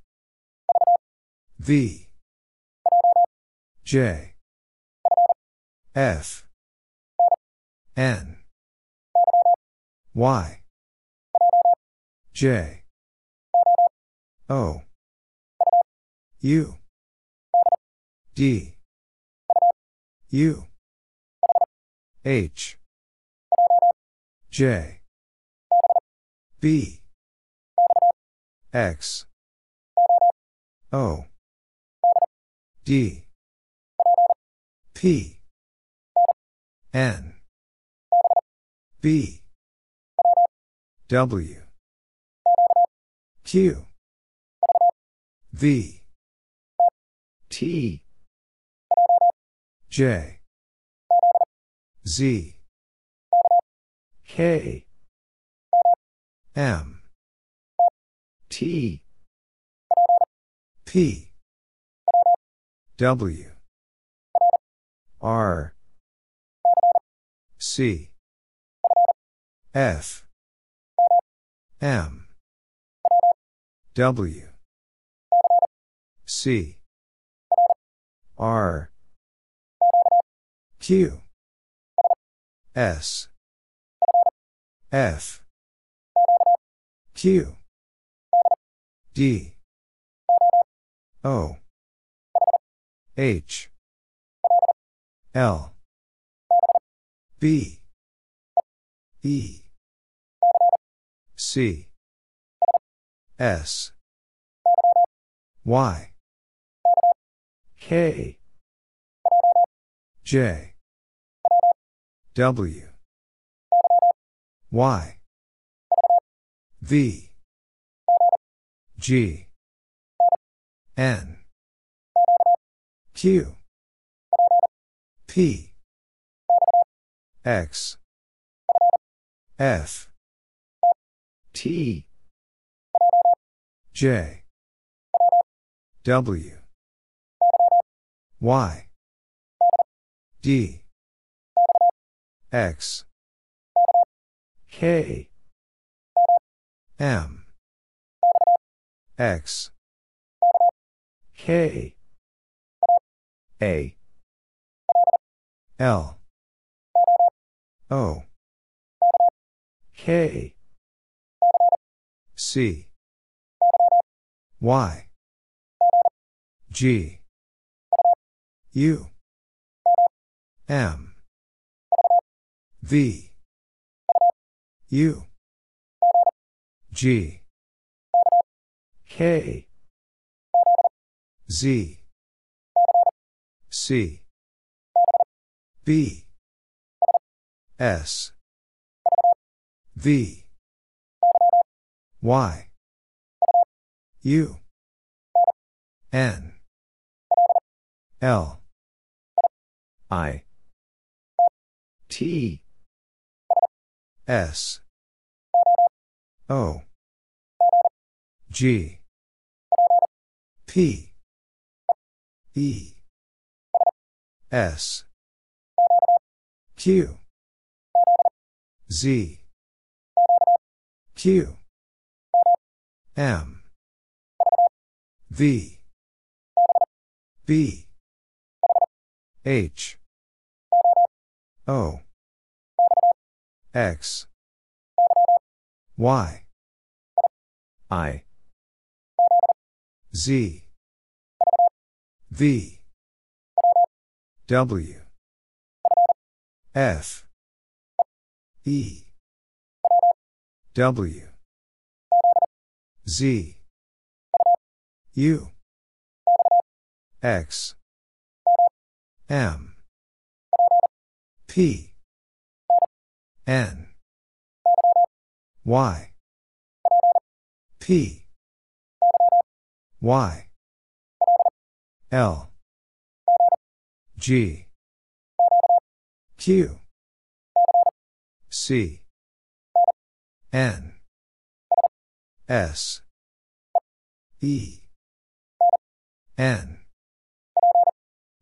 V. J. F. N. Y. J. O. U. D. U. H. J B. X. O. D. P. N. B. W. Q. V. T. J. Z. K M. T. P. W. R. C. F. M. W. C. R. Q. S. F Q. D. O. H. L. B. E. C. S. Y. K. J. W. Y V. G. N. Q. P. X. F. T. J. W. Y. D. X. K M. X. K. A. L. O. K. C. Y. G. U. M. V. U G. K. Z. C. B. S. V. Y. U. N. L. I. T. S O. G. P. E. S. Q. Z. Q. M. V. B. H. O. X Y. I. Z. V. W. F. E. W. Z. U. X. M. P. N Y. P. Y. L. G. Q. C. N. S. E. N.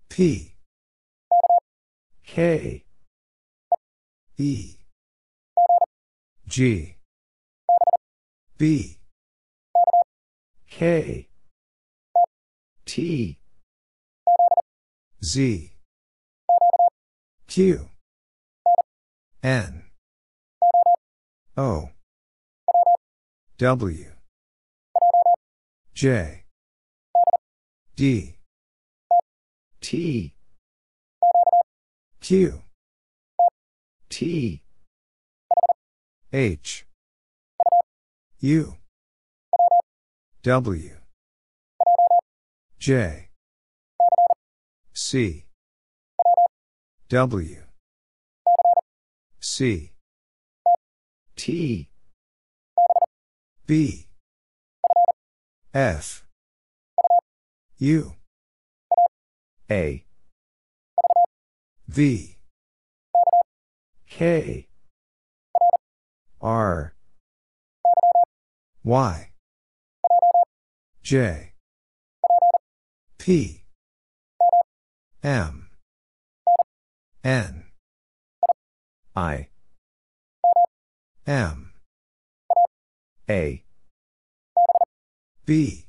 P. K. E. G B. K. T. Z. Q. N. O. W. J. D. T. Q. T. H U. W. J. C. W. C. T. B. F. U. A. V. K. R Y. J. P. M. N. I. M. A. B.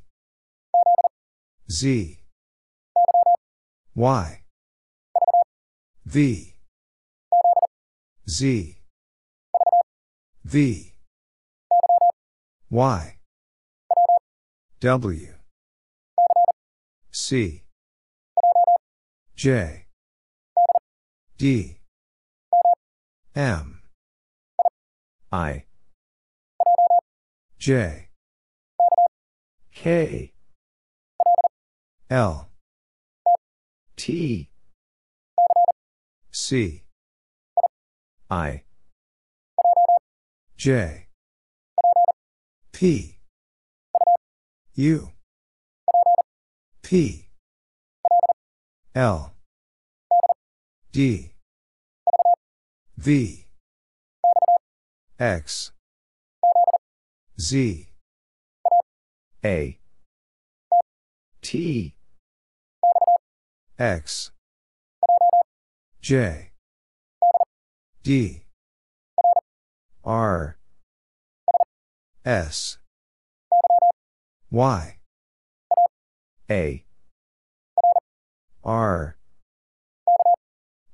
Z. Y. V. Z. V Y. W. C. J. D. M. I. J. K. L. T. C. I. J P. U. P. L. D. V. X. Z. A. T. X. J. D. R S. Y. A. R.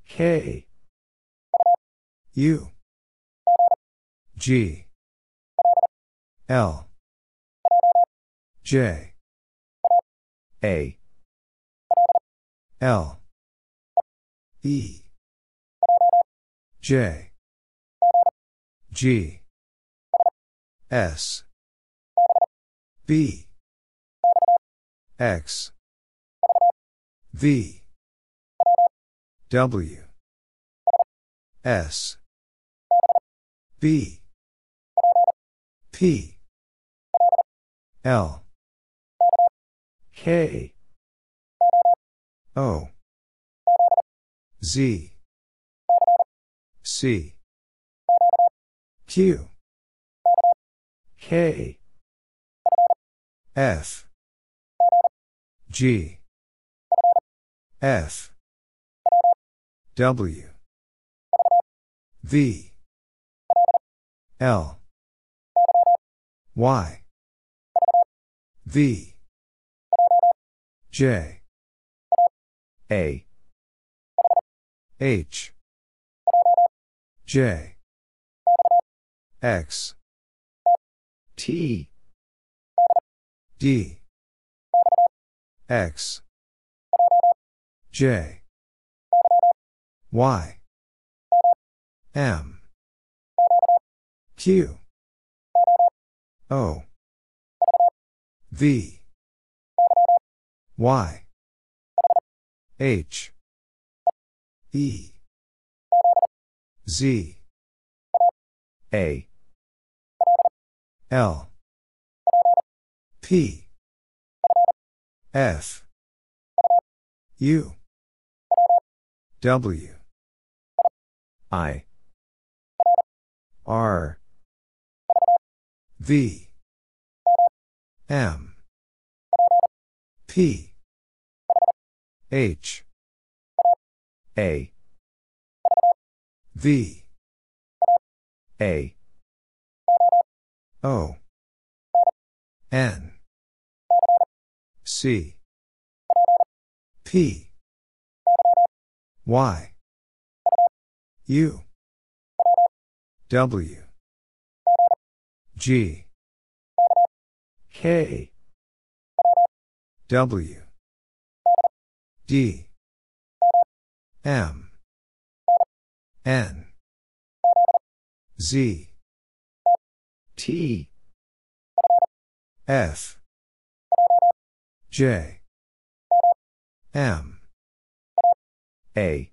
K. U. G. L. J. A. L. E. J. G S. B. X. V. W. S. B. P. L. K. O. Z. C. Q K. F G. F W. V. L. Y. V. J. A. H. J. X T. D. X. J. Y. M. Q. O. V. Y. H. E. Z. A L. P. F. U. W. I. R. V. M. P. H. A. V. A. O. N. C. P. Y. U. W. G. K. W. D. M. N. Z. T. F. J. M. A.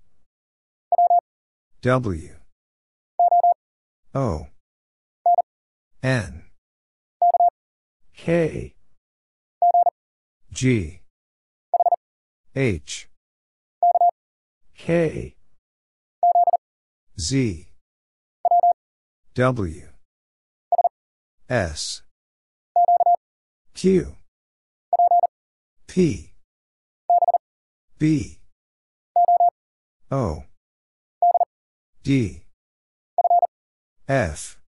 W. O. N. K. G. H. K. Z. W. S. Q. P. B. O. D. F.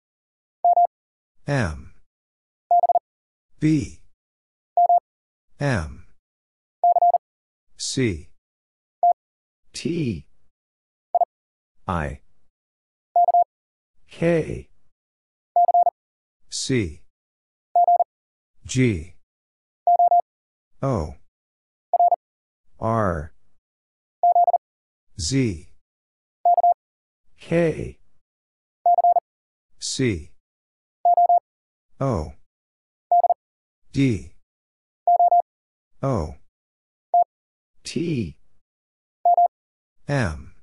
M. B. M. C. T. I. K. C. G. O. R. Z. K. C. O. D. O. T. M.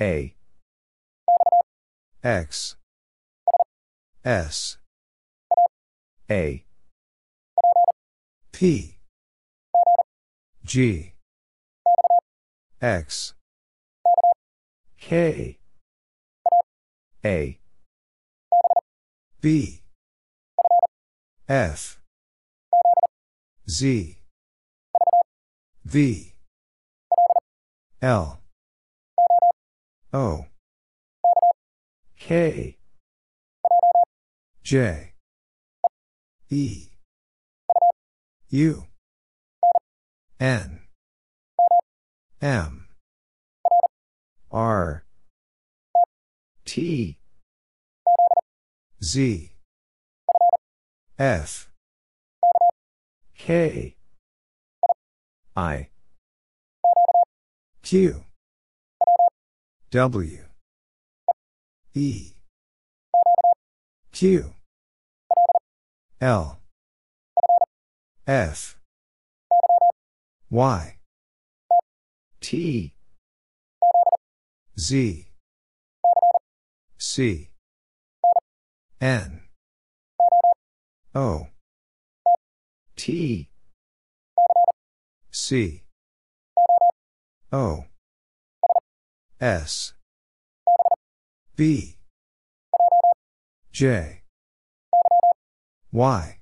A. X. S. A. P. G. X. K. A. B. F. Z. V. L. O. K. J. E. U. N. M. R. T. Z. F. K. I. Q. W. E. Q. L. F. Y. T. Z. C. N. O. T. C. O. S. B. J. Y.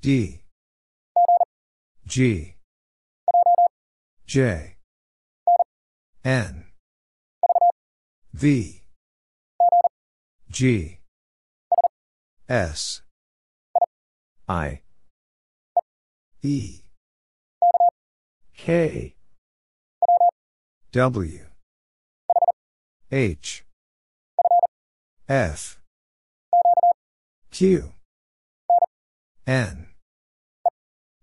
D. G. J. N. V. G. S. I. E. K. W. H. F. Q. N.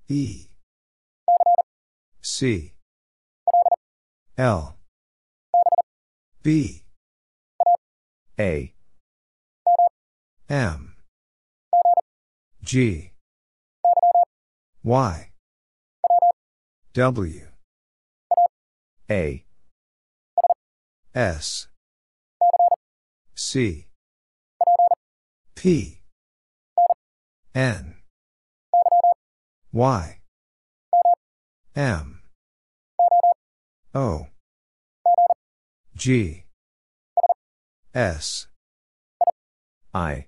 E. C. L. B. A. M. G. Y. W. A. S. C. P. N. Y. M. O. G. S. I.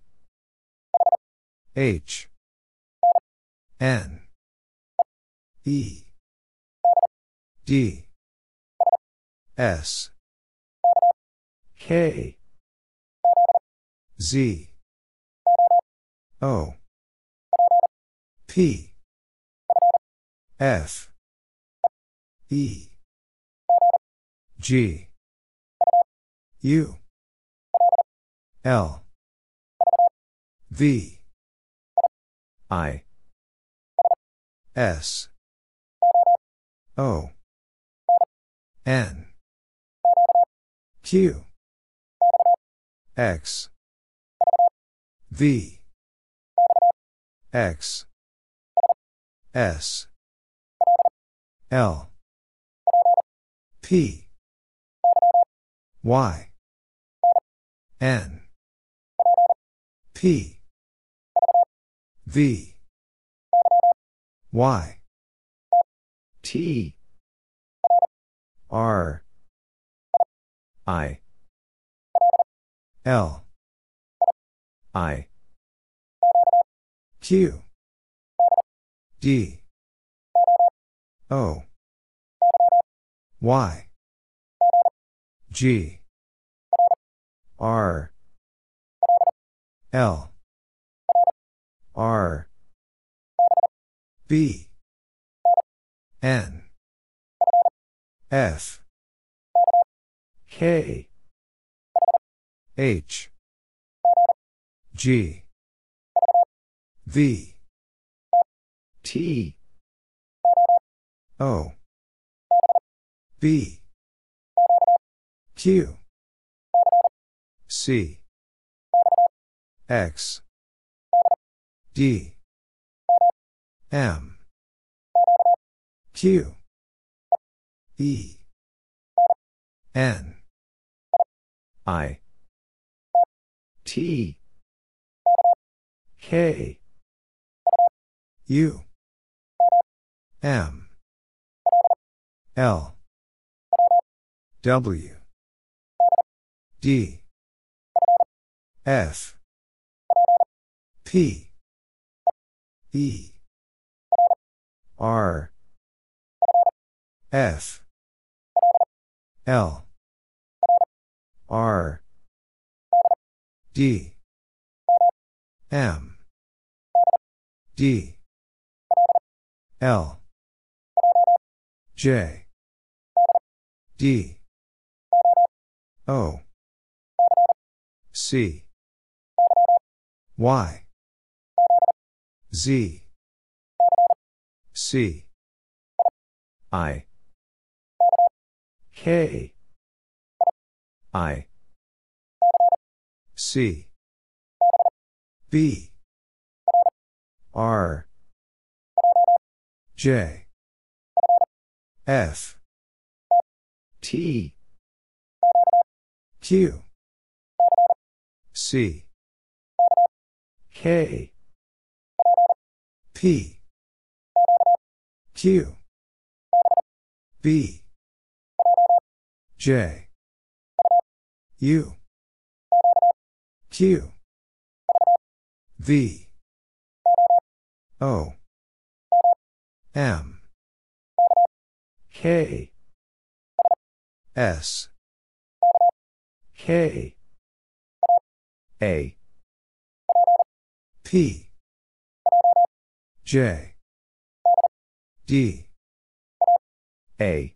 H. N. E. D. S. K. Z O. P. F. E. G. U. L. V. I. S. O. N. Q. X. V X. S. L. P. Y. N. P. V. Y. T. R. I. L. I Q. D. O. Y. G. R. L. R. B. N. F. K. H. G V. T. O. B Q. C. X. D. M. Q. E. N. I. T. K U. M. L. W. D. F. P. E. R. F. L. R. D. M. D L. J. D. O. C. Y. Z. C. I. K. I. C. B. R J. F. T. Q. C. K. P. Q. B. J. U. Q. V. O M. K. S. K. A. P. J. D. A.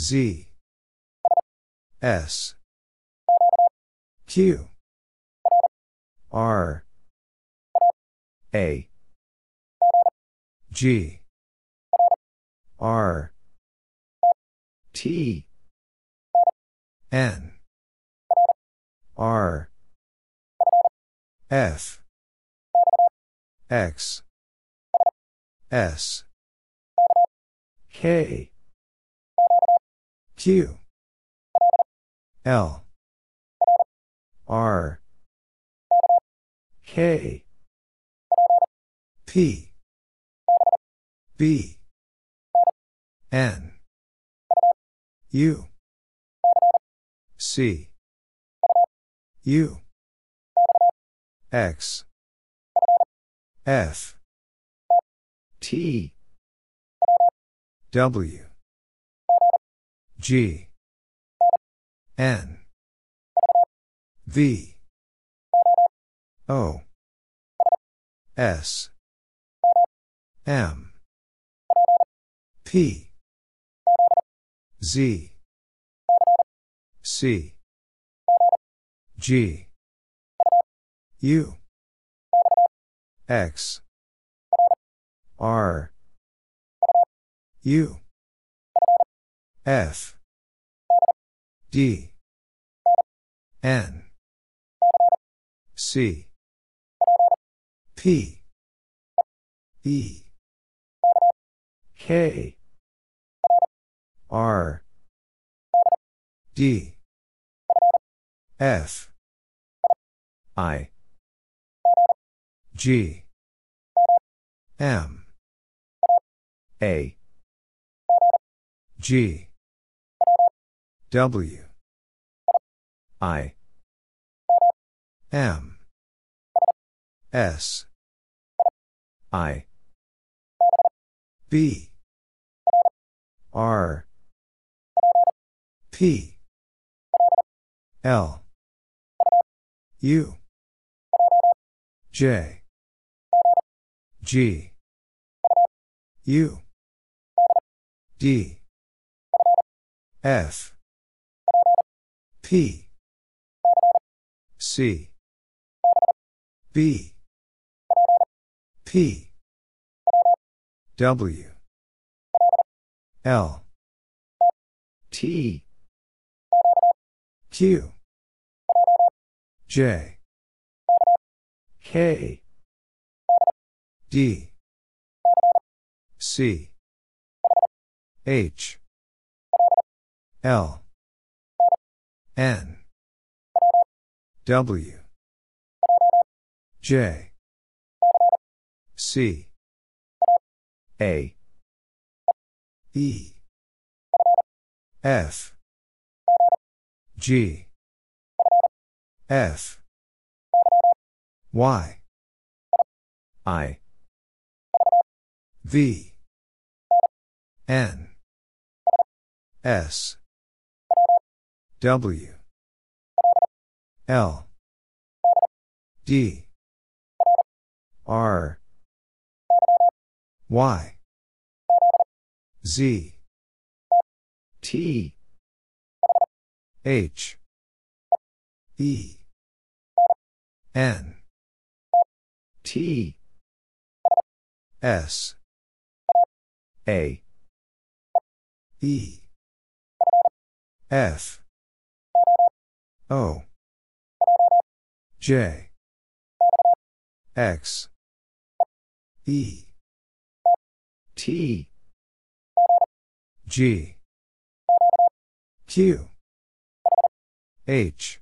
Z. S. Q. R. A G. R. T. N. R. F. X. S. K. Q. L. R. K. P B. N. U. C. U. X. F. T. W. G. N. V. O. S. M P. Z. C. G. U. X. R. U. F. D. N. C. P. E. K R. D. F. I. G. M. A. G. W. I. M. S. I. B. R P. L. U. J. G. U. D. F. P. C. B. P. W. L. T Q. J. K. D. C. H. L. N. W. J. C. A. E. F G. F. Y. I. V. N. S. W. L. D. R. Y. Z. T H. E. N. T. S. A. E. F. O. J. X. E. T. G. Q H.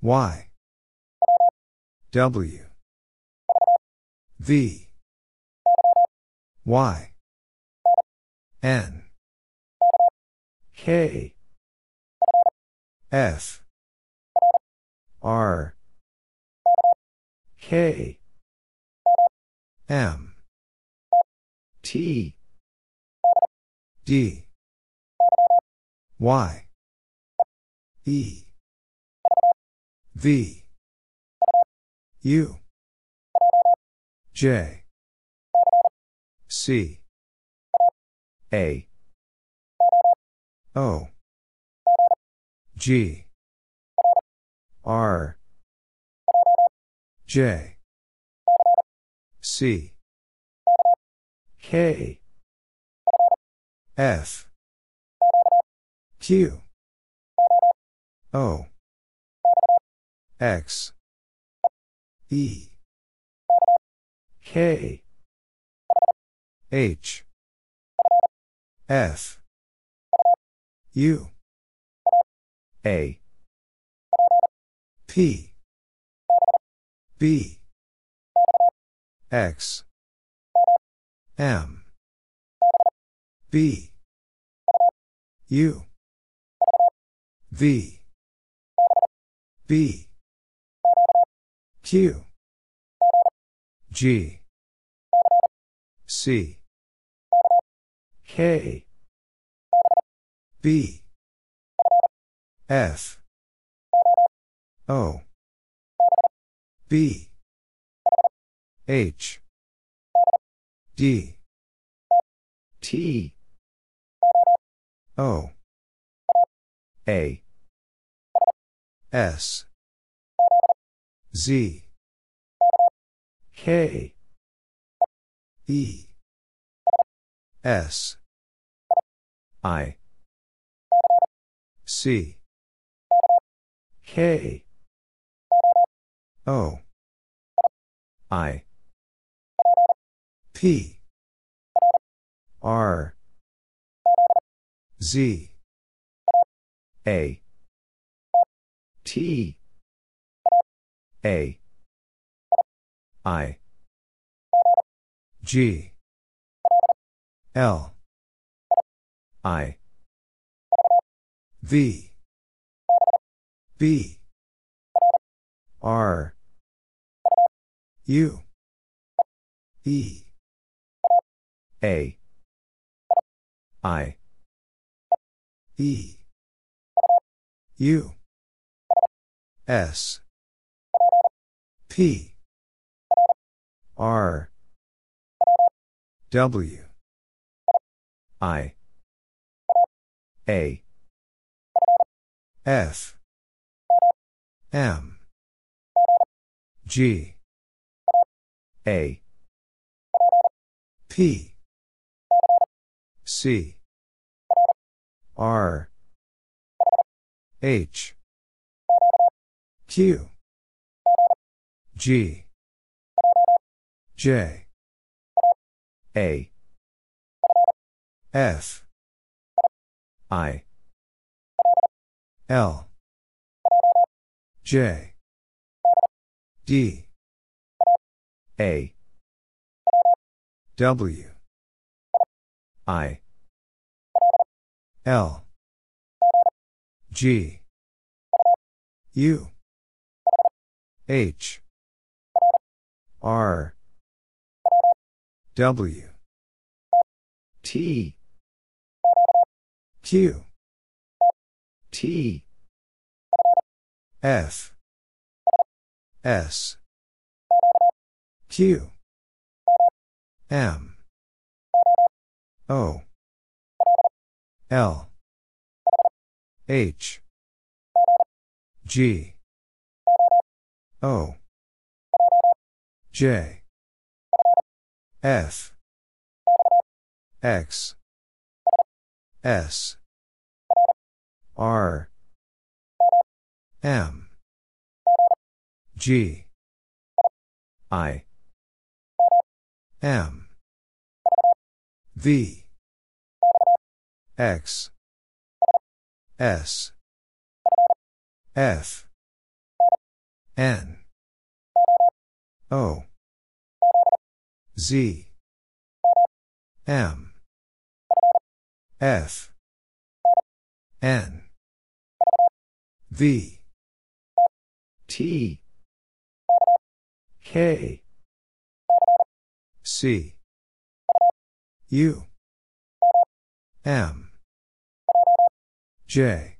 Y. W. V. Y. N. K. F. R. K. M. T. D. Y E V U J C A O G R J C K F Q O. X. E. K. H. F. U. A. P. B. X. M. B. U. V B. Q. G. C. K. B. F. O. B. H. D. T. O. A S. Z. K. E. S. I. C. K. O. I. P. R. Z. A T. A. I. G. L. I. V. B. R. U. E. A. I. E. U S. P. R. W. I. A. F. M. G. A. P. C. R. H Q. G. J. A. F. I. L. J. D. A. W. I. L. G. U H. R. W. T. Q. T. F. S. Q. M. O. L. H. G O. J. F. X. S. R. M. G. I. M. V. X. S. F N. O. Z. M. F. N. V. T. K. C. U. M. J.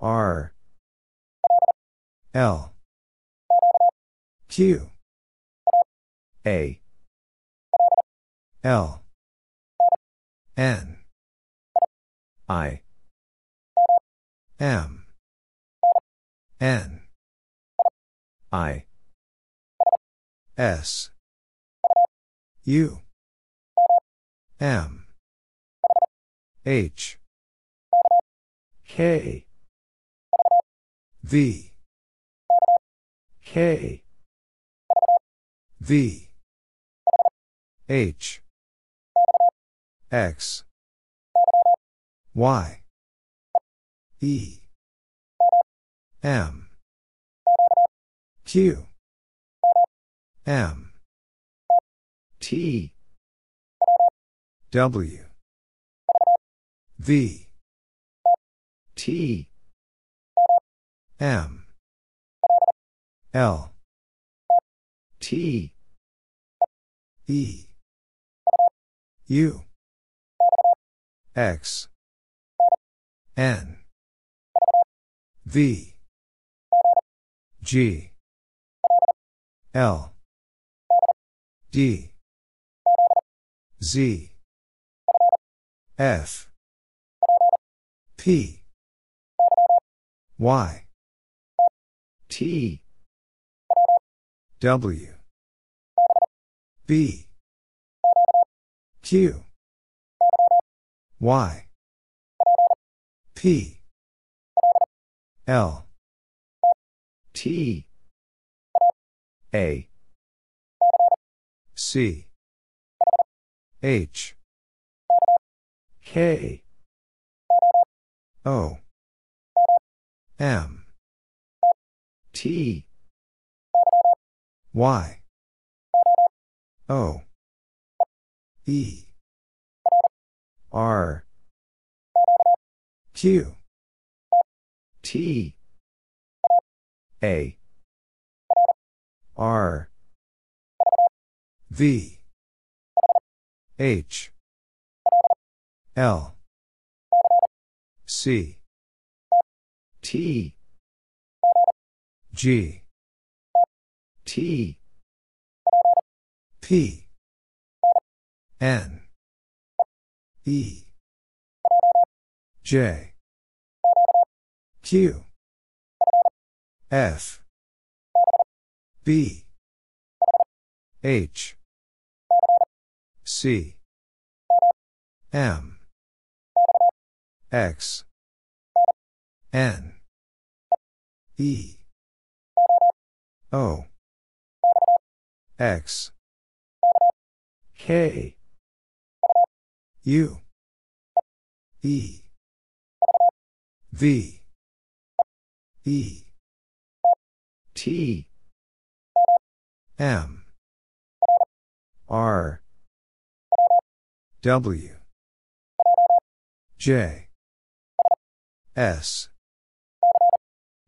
R L. Q. A. L. N. I. M. N. I. S. U. M. H. K. V K. V. H. X. Y. E. M. Q. M. T. W. V. T. M L. T. E. U. X. N. V. G. L. D. Z. F. P. Y. T W. B. Q. Y. P. L. T. A. C. H. K. O. M. T Y. O. E. R. Q. T. A. R. V. H. L. C. T. G T. P. N. E. J. Q. F. B. H. C. M. X. N. E. O X. K. U. E. V. E. T. M. R. W. J. S.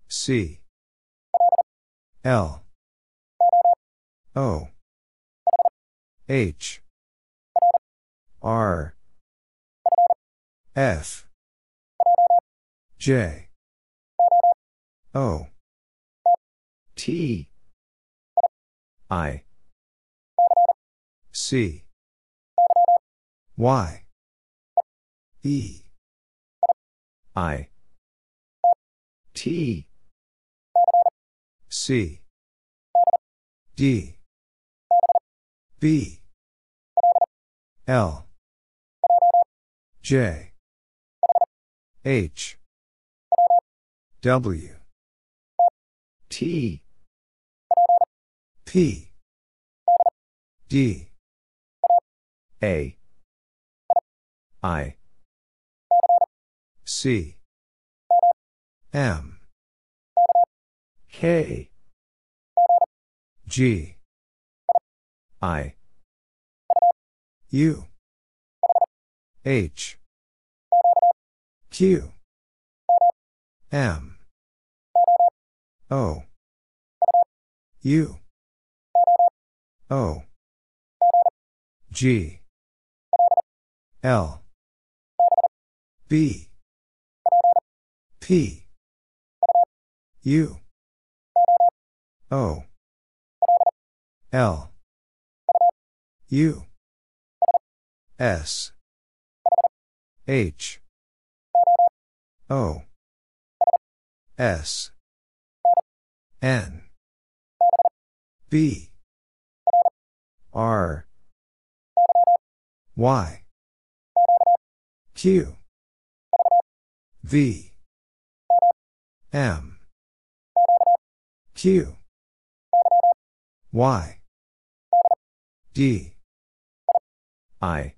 C. L O. H. R. F. J. O. T. I. C. Y. E. I. T. C. D B. L. J. H. W. T. P. D. A. I. C. M. K. G I. U. H. Q. M. O. U. O. G. L. B. P. U. O. L U. S. H. O. S. N. B. R. Y. Q. V. M. Q. Y. D I.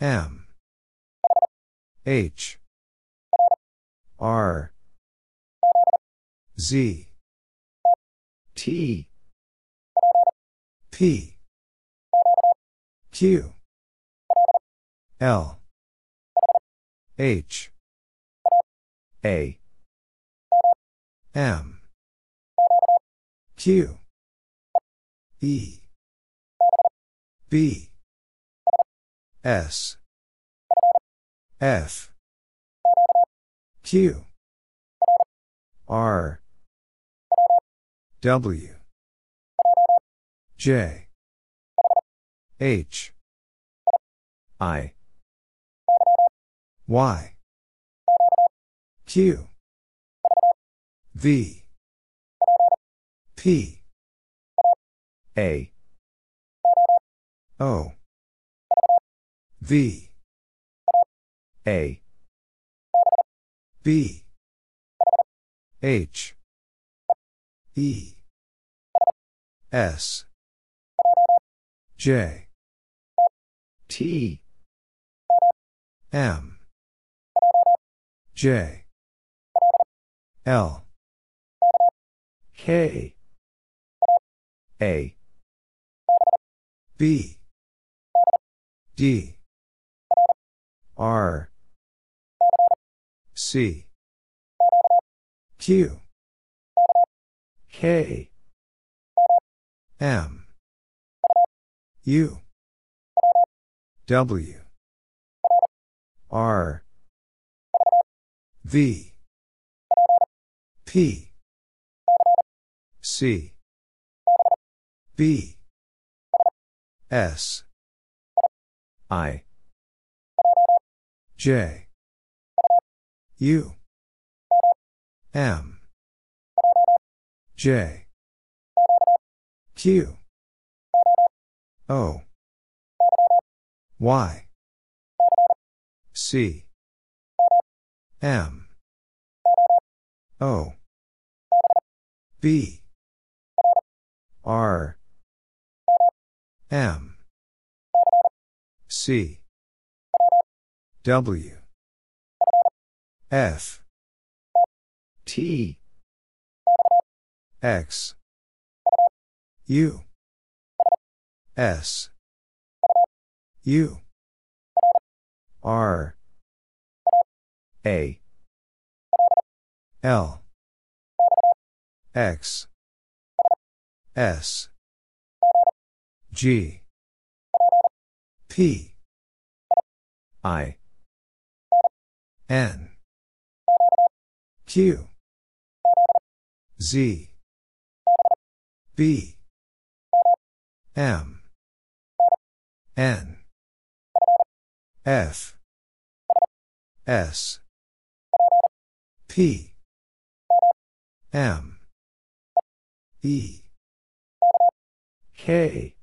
M. H. R. Z. T. P. Q. L. H. A. M. Q. E B. S. F. Q. R. W. J. H. I. Y. Q. V. P. A O. V. A. B. H. E. S. J. T. M. J. L. K. A. B D. R. C. Q. K. M. U. W. R. V. P. C. B. S I. J. U. M. J. Q. O. Y. C. M. O. B. R. M C. W. F. T. X. U. S. U. R. A. L. X. S. G P. I. N. Q. Z. B. M. N. F. S. P. M. E. K.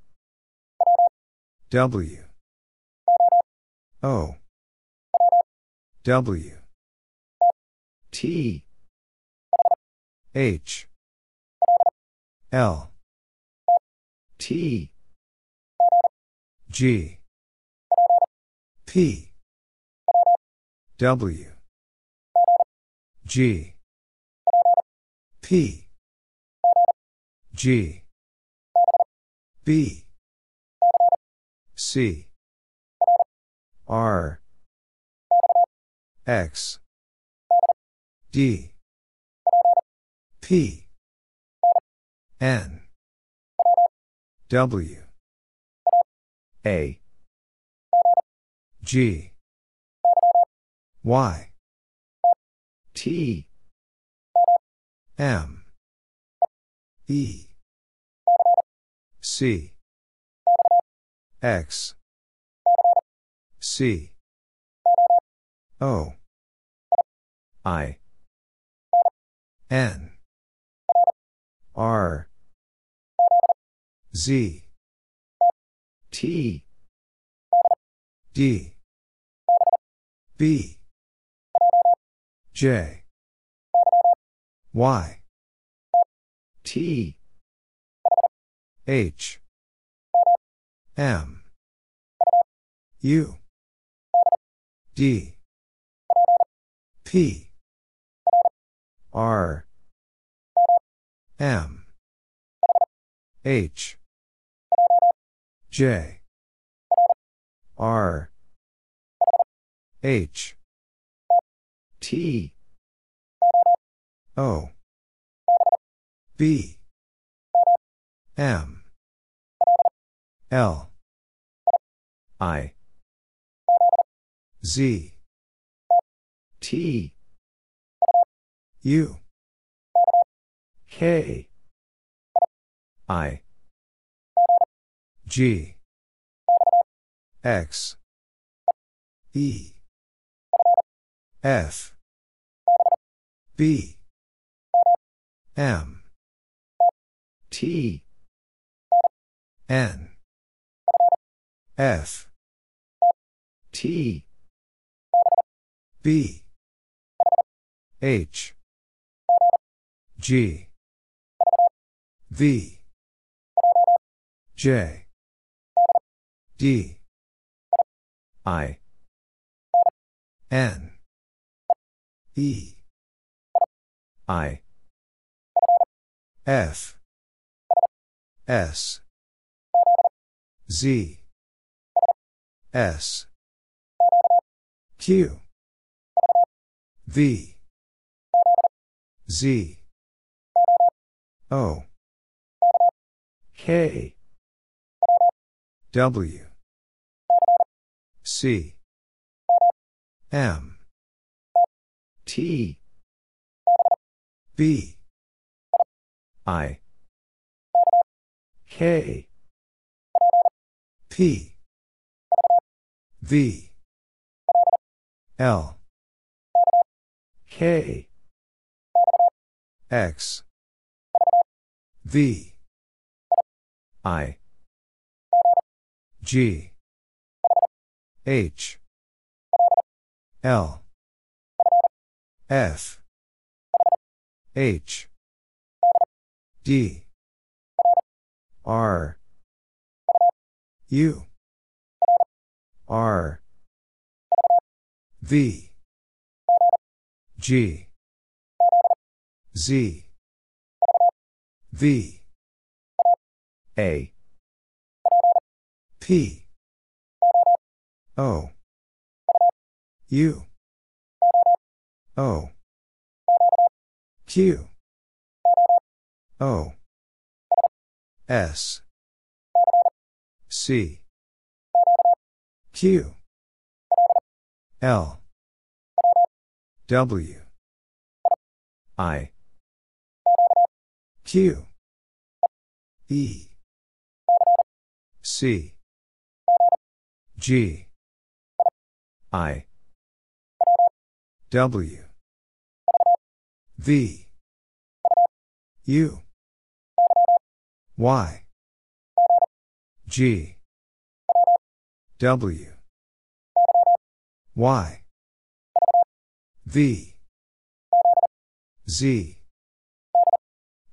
W O. W. T. H. L. T. G. P. W. G. P. G. B. C R X D P N W A G Y T M E C X C. O. I. N. R. Z. T. D. B. J. Y. T. H. M. U D. P. R. M. H. J. R. H. T. O. B. M. L. I Z. T. U. K. I. G. X. E. F. B. M. T. N. F. T B. H. G. V. J. D. I. N. E. I. F. S. Z. S. Q V. Z. O. K. W. C. M. T. B. I. K. P. V. L K. X. V. I. G. H. L. F. H. D. R. U. R. V G. Z. V. A. P. O. U. O. Q. O. S. C. Q. L W I Q E C G I W V U Y G W Y V Z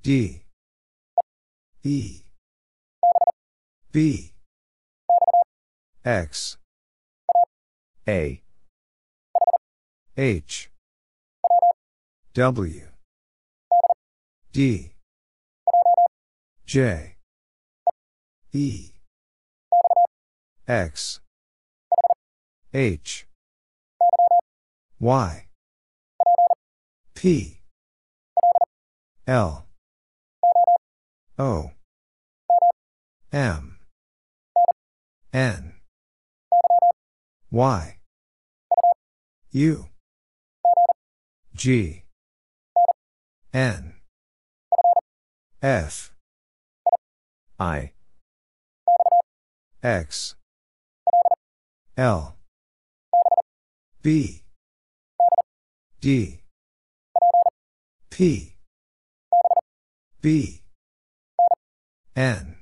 D E B X A H W D J E X H Y P. L. O. M. N. Y. U. G. N. F. I. X. L. B. D P. B. N.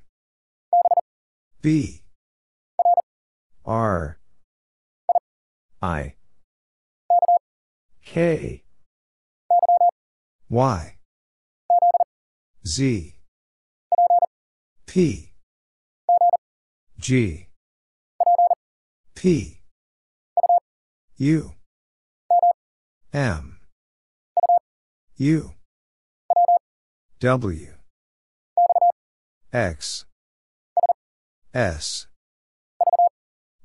B. R. I. K. Y. Z. P. G. P. U. M U. W. X. S.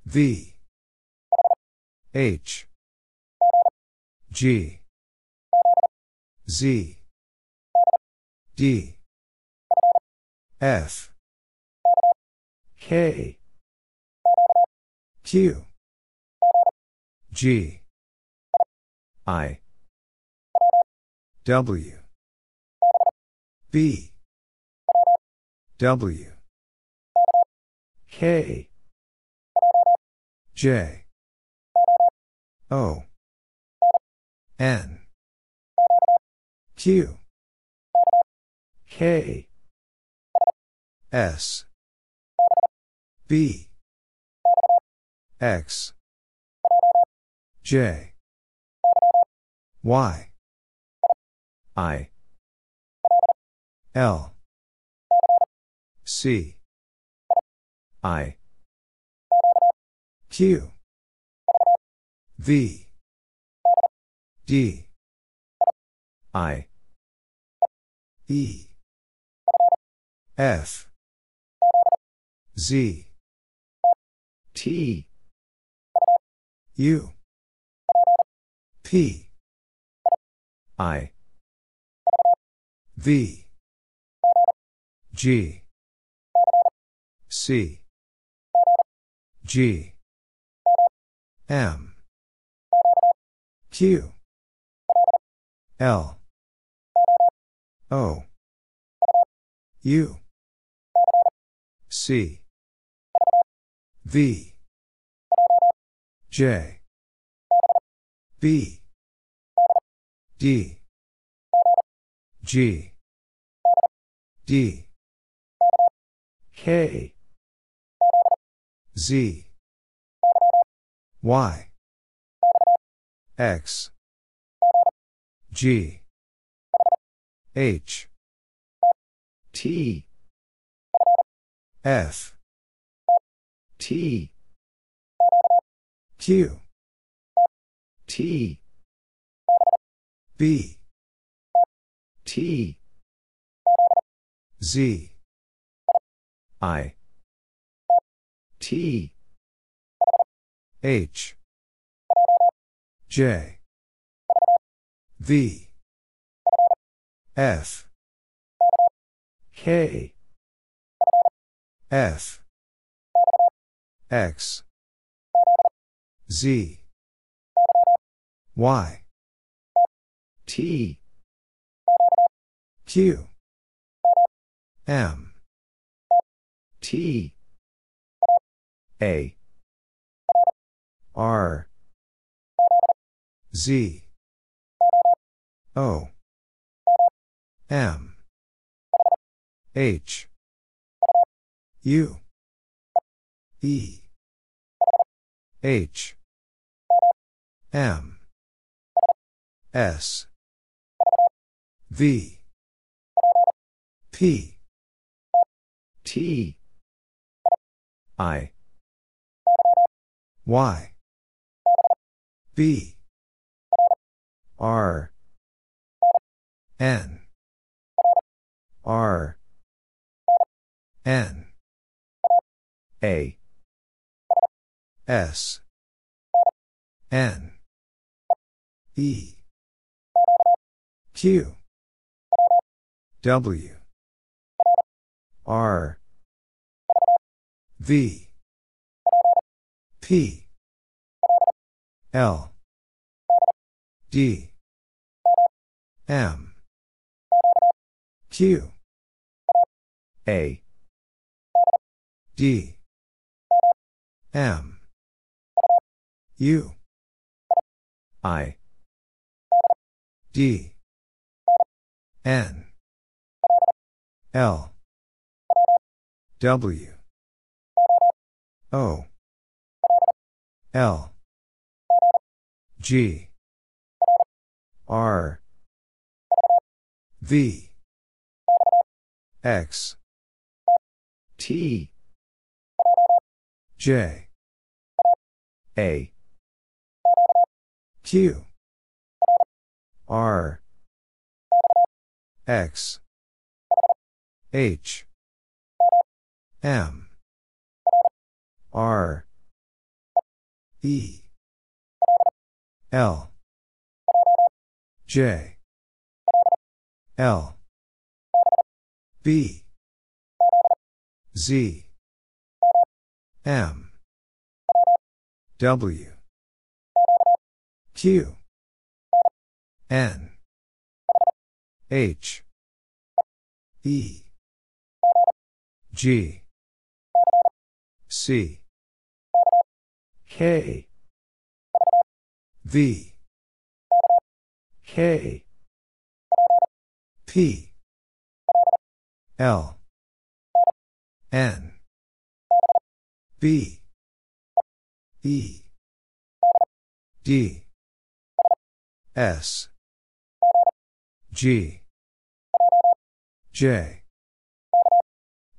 V. H. G. Z. D. F. K. Q. G. I W. B. W. K. J. O. N. Q. K. S. B. X. J. Y I. L. C. I. Q. V. D. I. E. F. Z. T. U. P. I V. G. C. G. M. Q. L. O. U. C. V. J. B. D. G D. K. Z. Y. X. G. H. T. F. T. Q. T. B. T Z. I. T. H. J. V. F. K. F. X. Z. Y. T. Q M. T. A. R. Z. O. M. H. U. E. H. M. S. V. P T. I. Y. B R. N. R. N. A. S. N. E. Q. W. R V. P. L. D. M. Q. A. D. M. U. I. D. N. L. W O. L. G. R. V. X. T. J. A. Q. R. X. H. M R E L J L B Z M W Q N H E G C K. V. K. P. L. N. B. E. D. S. G. J.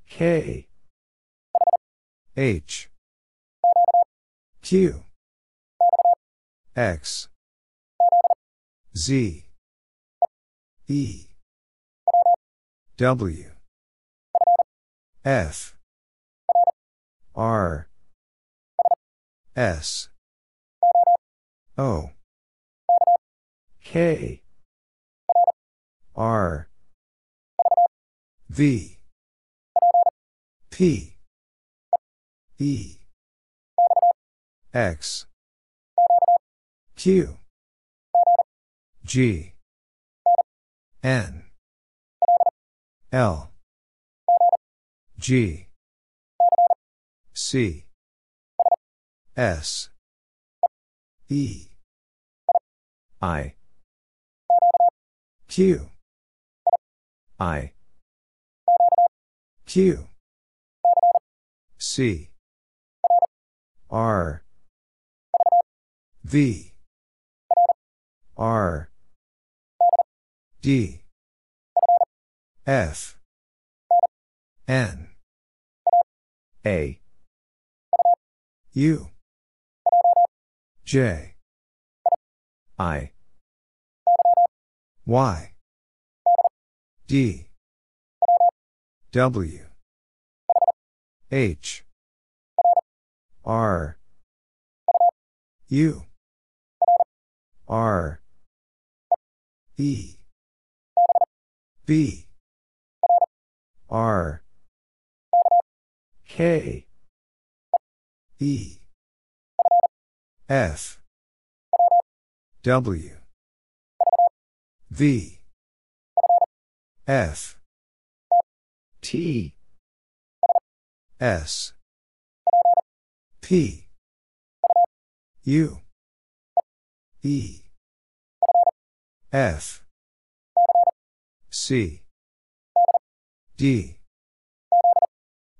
K. H Q. X. Z. E. W. F. R. S. O. K. R. V. P. E X. Q. G. N. L. G. C. S. E. I. Q. I. Q. C. R V. R. D. F. N. A. U. J. I. Y. D. W. H. R. U R. E. B R. K. E. F. W. V. F. T. S. P. U. E F. C. D.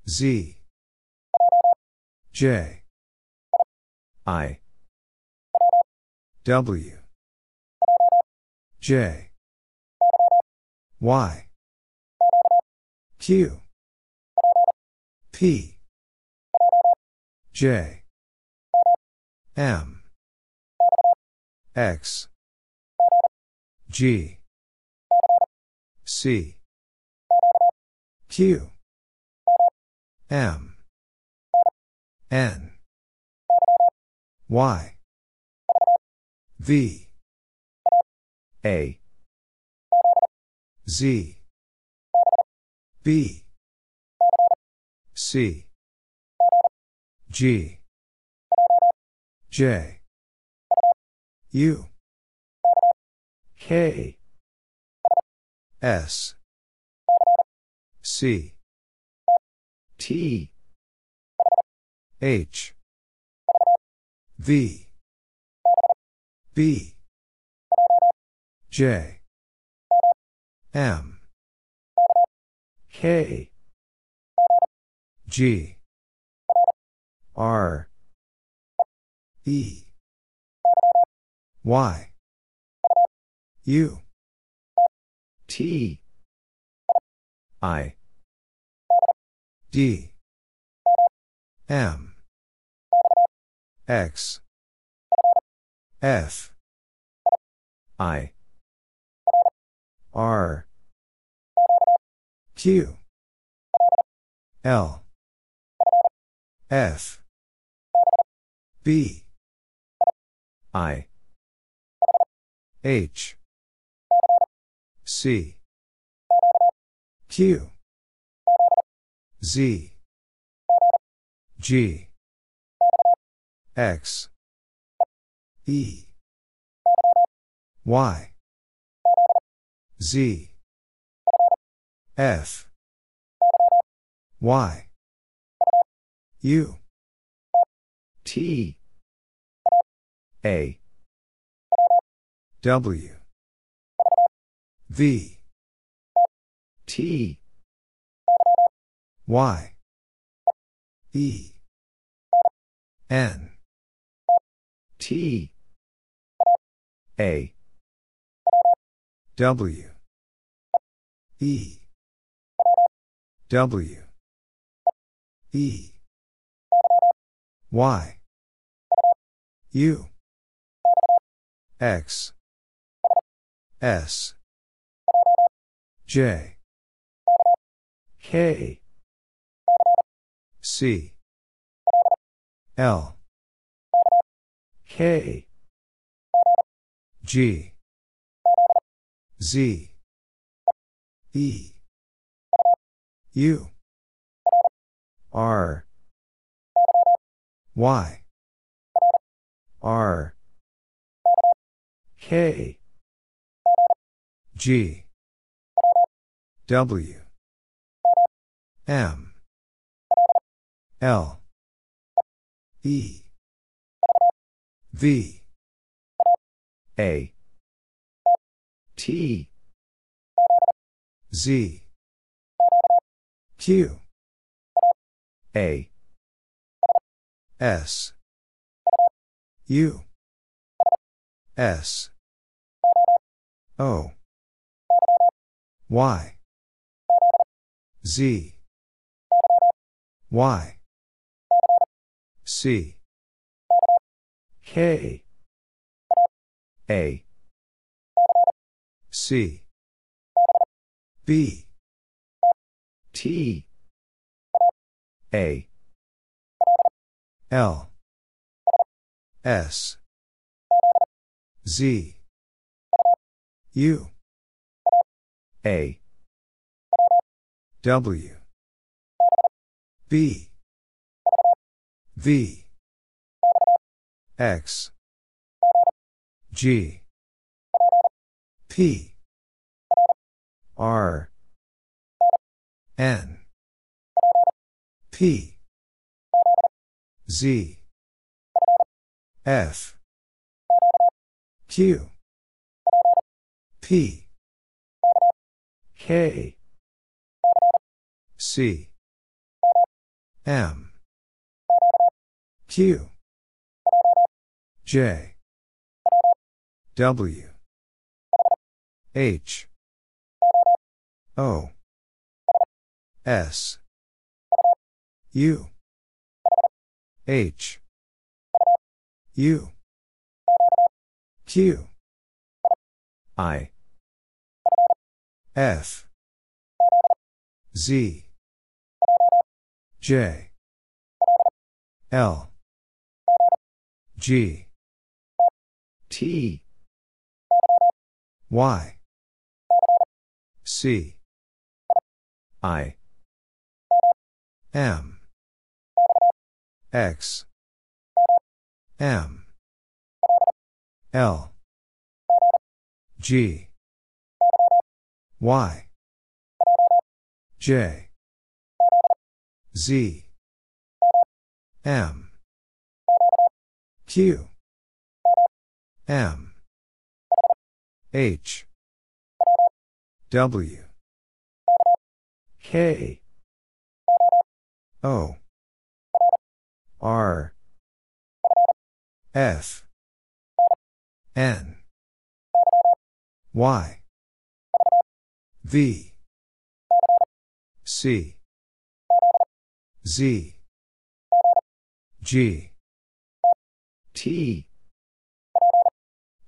Z. J. I. W. J. Y. Q. P. J. M. X G. C. Q. M. N. Y. V. A. Z. B. C. G. J. U K. S. C. T. H. V. B. J. M. K. G. R. E. Y U T. I. D. M. X. F. I. R. Q. L. F. B. I. H C Q Z G X E Y Z F Y. U. T. A. W. V. T. Y. E. N. T. A. W. E. W. E. Y. U. X. S. J. K. C. L. K. G. Z. E. U. R. Y. R. K. G. W. M. L. E. V. A. T. Z. Q. A. S. U. S. O. Y. Z. Y. C. K. A. C. B. T. A. L. S. Z. U. A. W. B. V. X. G. P. R. N. P. Z. F. Q. P. K. C. M. Q. J. W. H. O. S. U. H. U. Q. I. F. Z. J. L. G. T. Y. C. I. M. X. M. L. G. Y. J. Z. M. Q. M. H. W. K. O. R. F. N. Y. V. C. Z. G. T.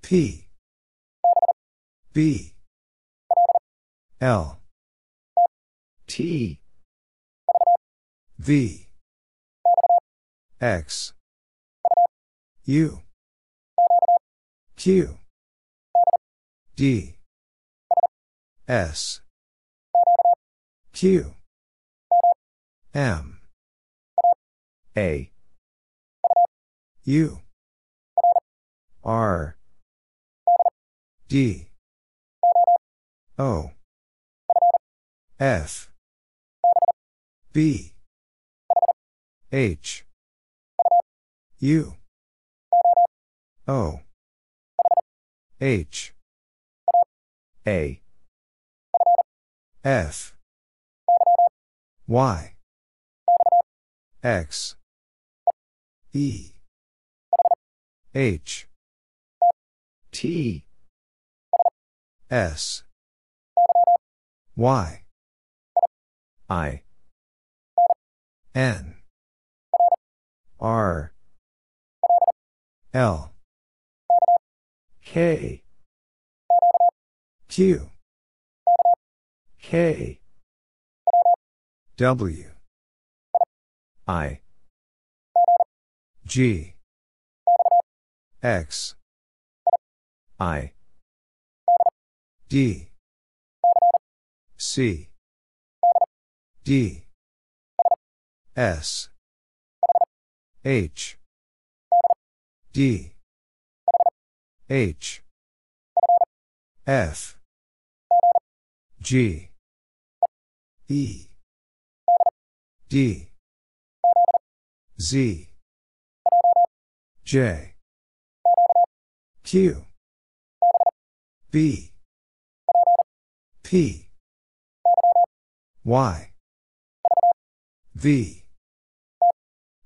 P. B. L. T. V. X. U. Q. D. S. Q. M. A. U. R. D. O. F. B H U O H A F Y X E H T S Y I N R L K Q K W I G. X. I. D. C. D. S. H. D. H. F. G. E. D. Z J. Q. B. P. Y. V.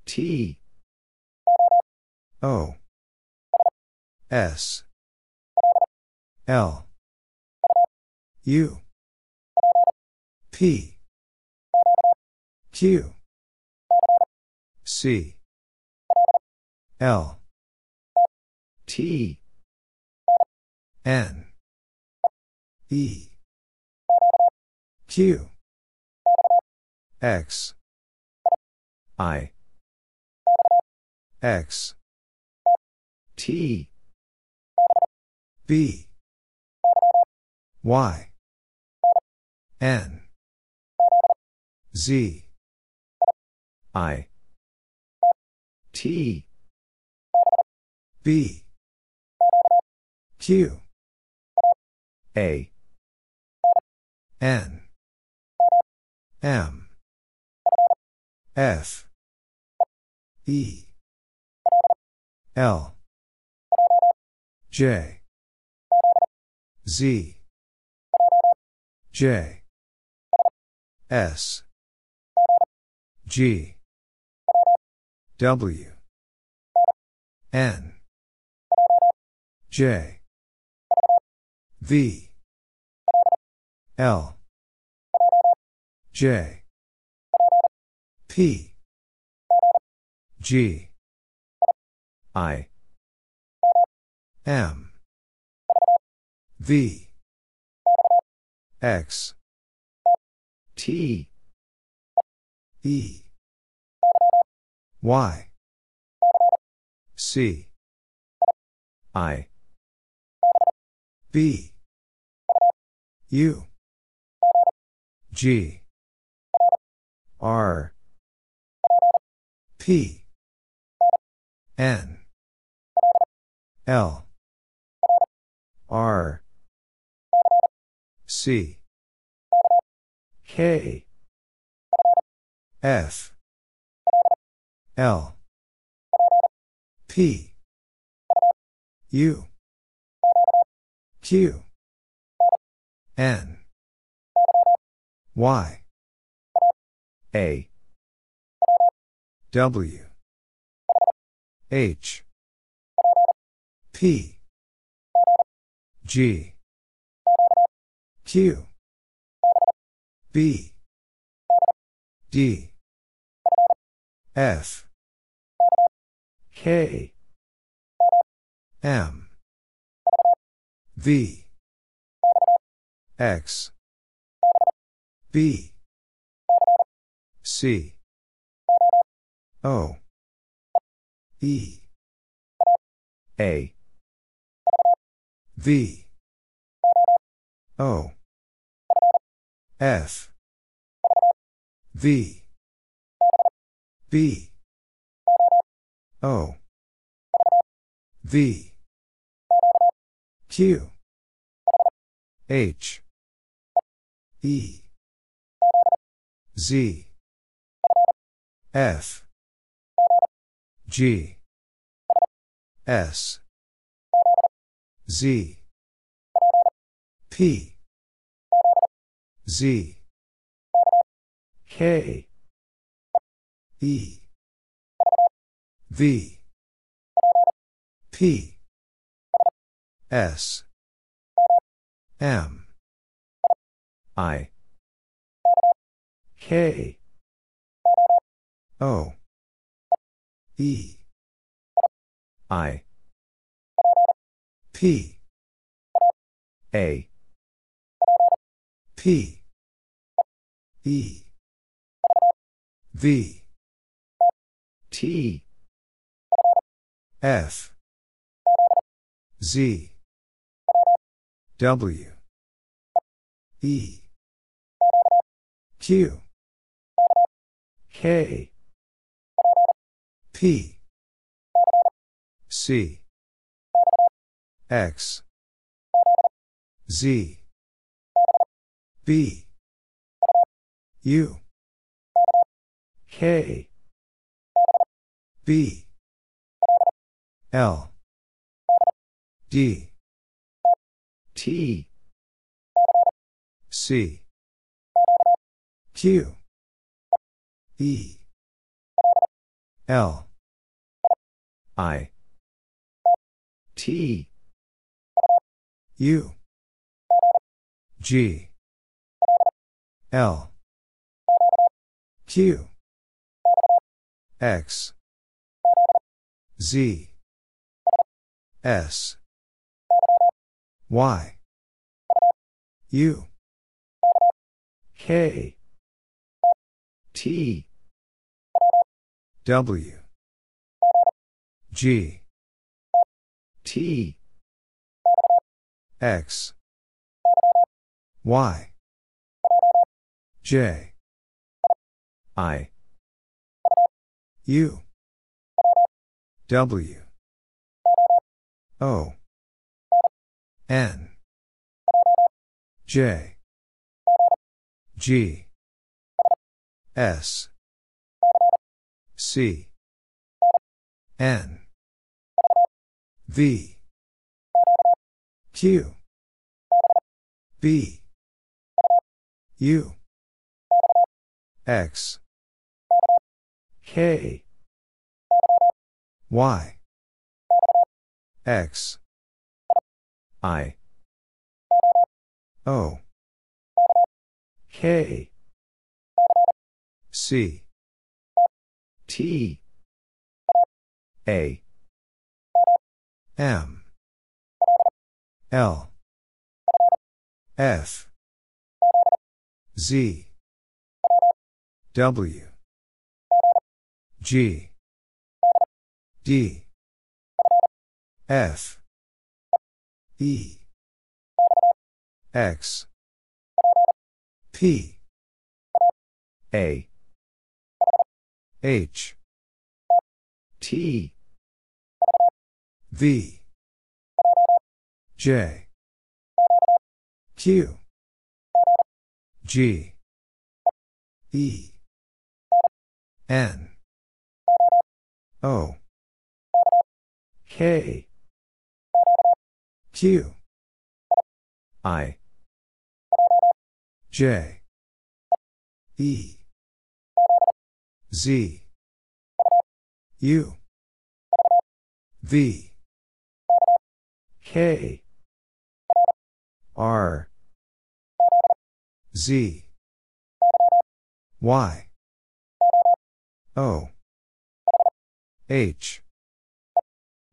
T. O. S. L. U. P. Q. C L. T. N. E. Q. X. I. X. T. B. Y. N. Z. I. T B. Q. A. N. M. F. E. L. J. Z. J. S. G. W. N J. V. L. J. P. G. I. M. V. X. T. E. Y. C. I B. U. G. R. P. N. L. R. C. K. F. L. P. U Q. N. Y. A. W. H. P. G. Q. B. D. F. K. M V. X. B. C. O. E. A. V. O. F. V. B. O. V Q. H. E. Z. F. G. S. Z. P. Z. K. E. V. P S. M. I. K. O. E. I. P. A. P. E. V. T. F. Z W. E. Q. K. P. C. X. Z. B. U. K. B. L. D T. C. Q. E. L. I. T. U. G. L. Q. X. Z. S Y. U. K. T. W. G. T. X. Y. J. I. U. W. O N. J. G. S. C. N. V. Q. B. U. X. K. Y. X I. O. K. C. T. A. M. L. F. Z. W. G. D. F E. X. P. A. H. T. V. J. Q. G. E. N. O. K Q. I. J. E. Z. U. V. K. R. Z. Y. O. H.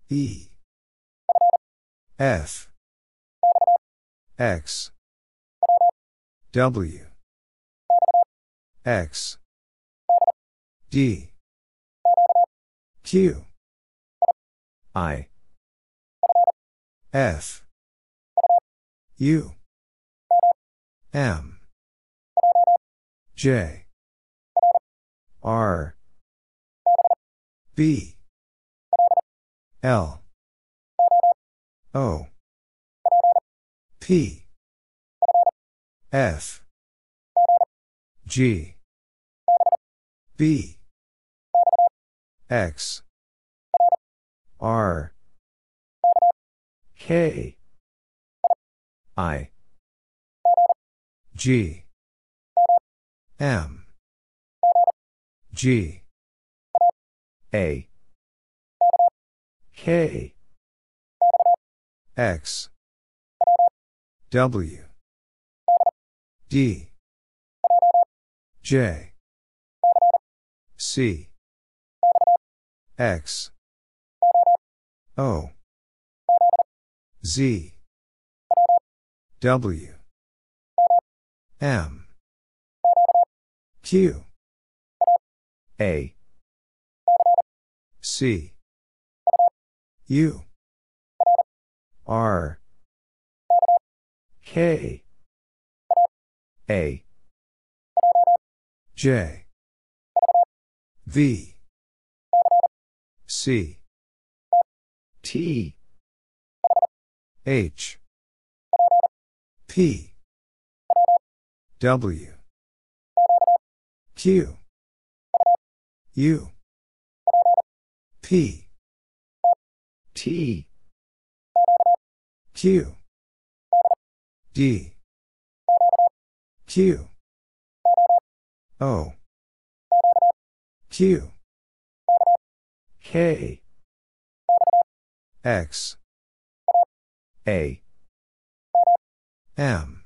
E F. X. W. X. D. Q. I. F. U. M. J. R. B. L O. P. F. G. B. X. R. K. I. G. M. G. A. K X. W. D. J. C. X. O. Z. W. M. Q. A. C. U R. K. A. J. V. C. T. H. P. W. Q. U. P. T Q. D. Q. O. Q. K. X. A. M.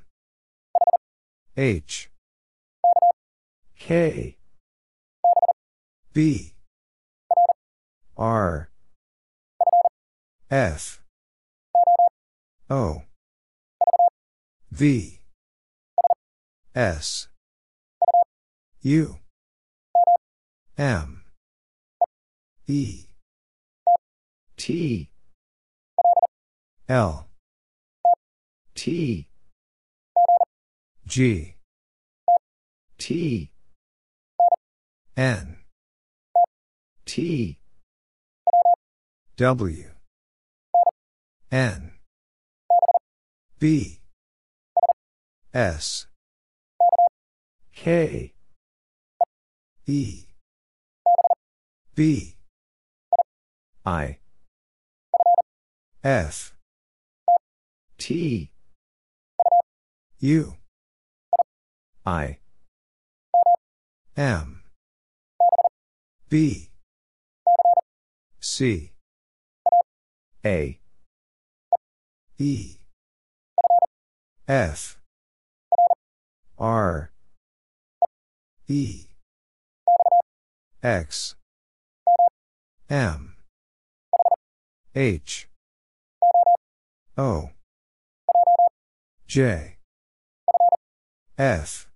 H. K. B. R. F O. V. S. U. M. E. T. L. T. G. T. N. T. W. N B S. K. E. B I. F. T. U. I. M. B C. A. E F. R. E. X. M. H. O. J. F.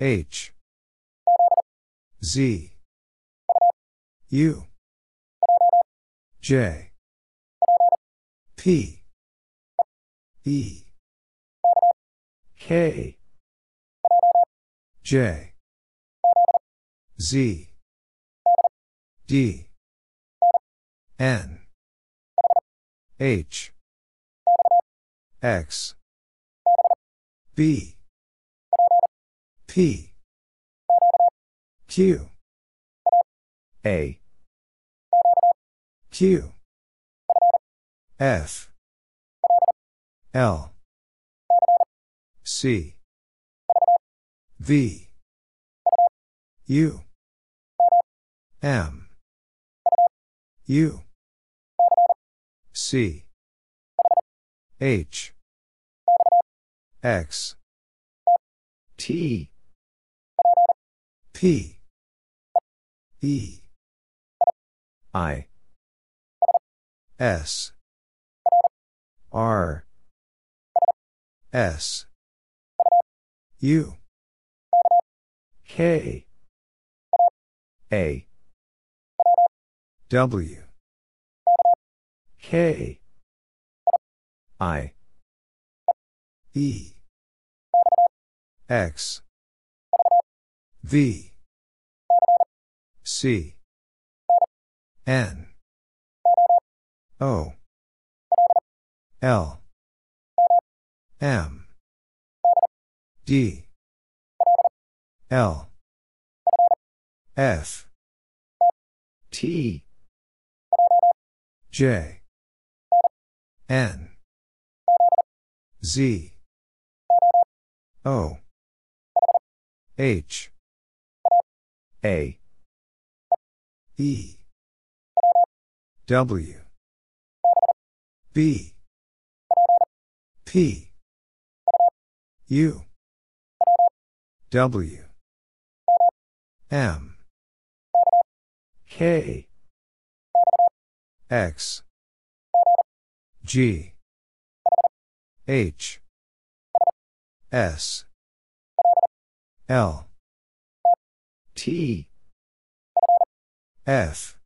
H. Z. U. J. P. E K. J. Z. D. N. H. X. B. P. Q. A. Q. F. L C. V. U. M. U. C. H. X. T. P. E. I. S. R. S U K. A. W. K. I. E. X. V. C. N. O. L. M D L F T. J. N. Z. O. H. A. E. W. B. P. U. W. M. K. X. G. H. S. L. T. F.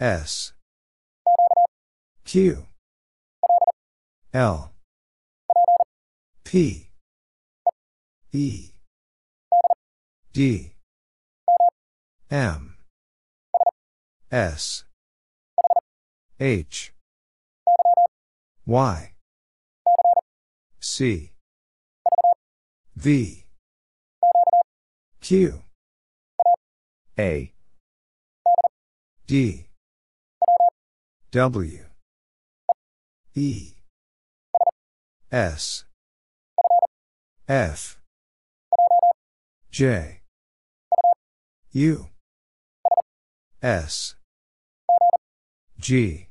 S. Q. L. P. E. D. M. S. H. Y. C. V. Q. A. D. W. E. S. F. J. U. S. G.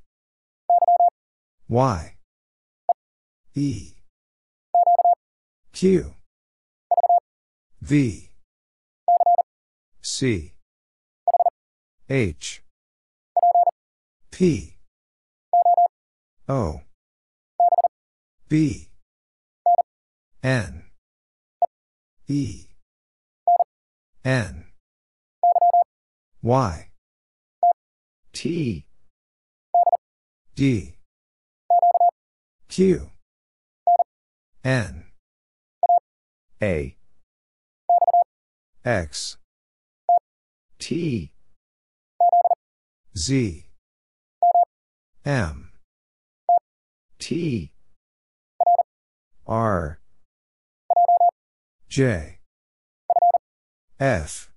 Y. E. Q. V. C. H. P. O. B. N. E. N. Y. T. D. Q. N. A. X. T. Z. M. T. R. J. F.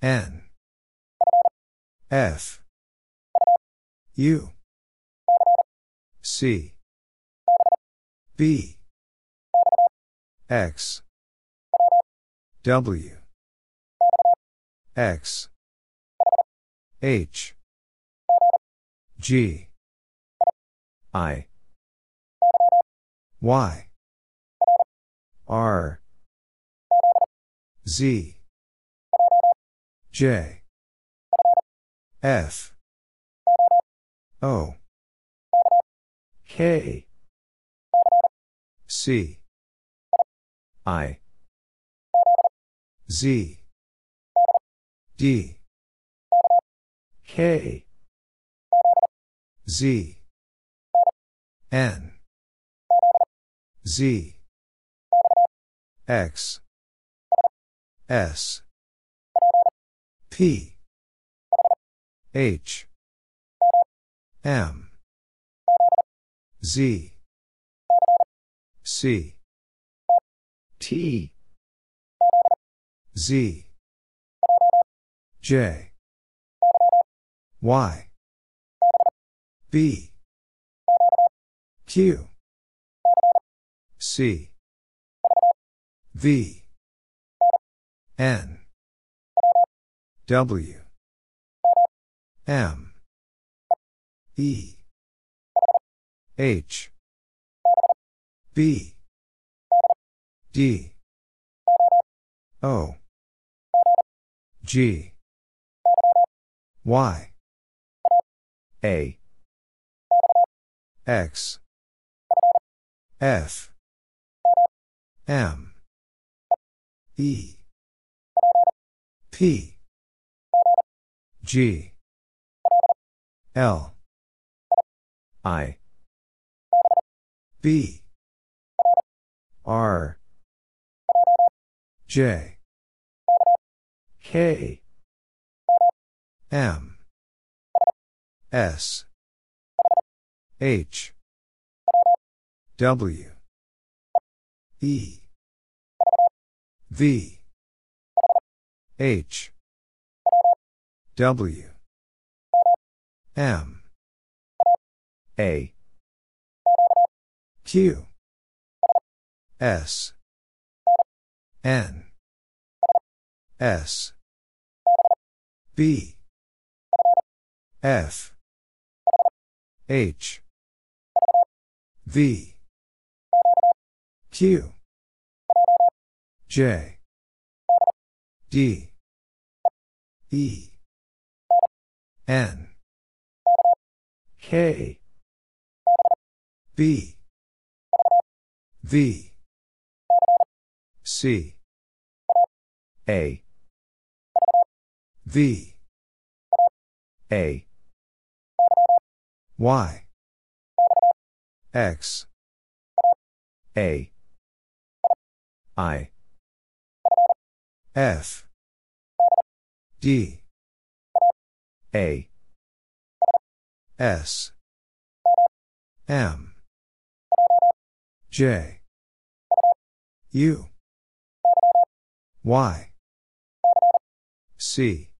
N. F. U. C. B. X. W. X. H. G. I. Y. R. Z. J. F. O. K. C. I. Z. D. K. Z. N. Z. X. S. P. H. M. Z. C. T. Z. J. Y. B. Q. C. V. N. W. M. E. H. B. D. O. G. Y. A. X. F. M. E. P. G. L. I. B. R. J. K. M. S. H. W. E. V. H. W. M. A. Q. S. N. S. B. F. H. V. Q. J D. E. N. K. B. V. C. A. V. A. Y. X. A. I. F D. A. S. M. J. U. Y. C.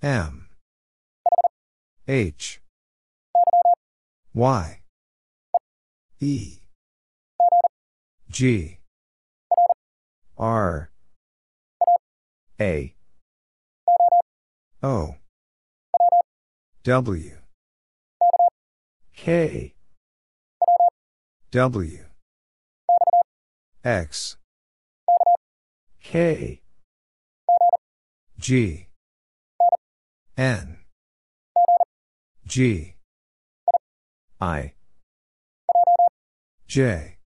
M. H. Y. E. G. R. A O W K W X K G N G I J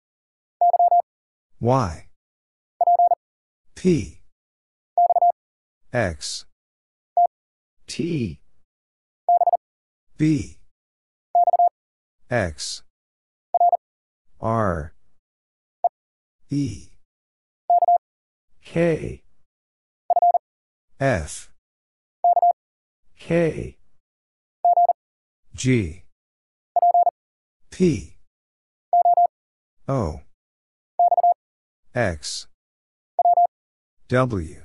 Y P X T. B. X. R. E. K. F. K. G. P. O. X. W.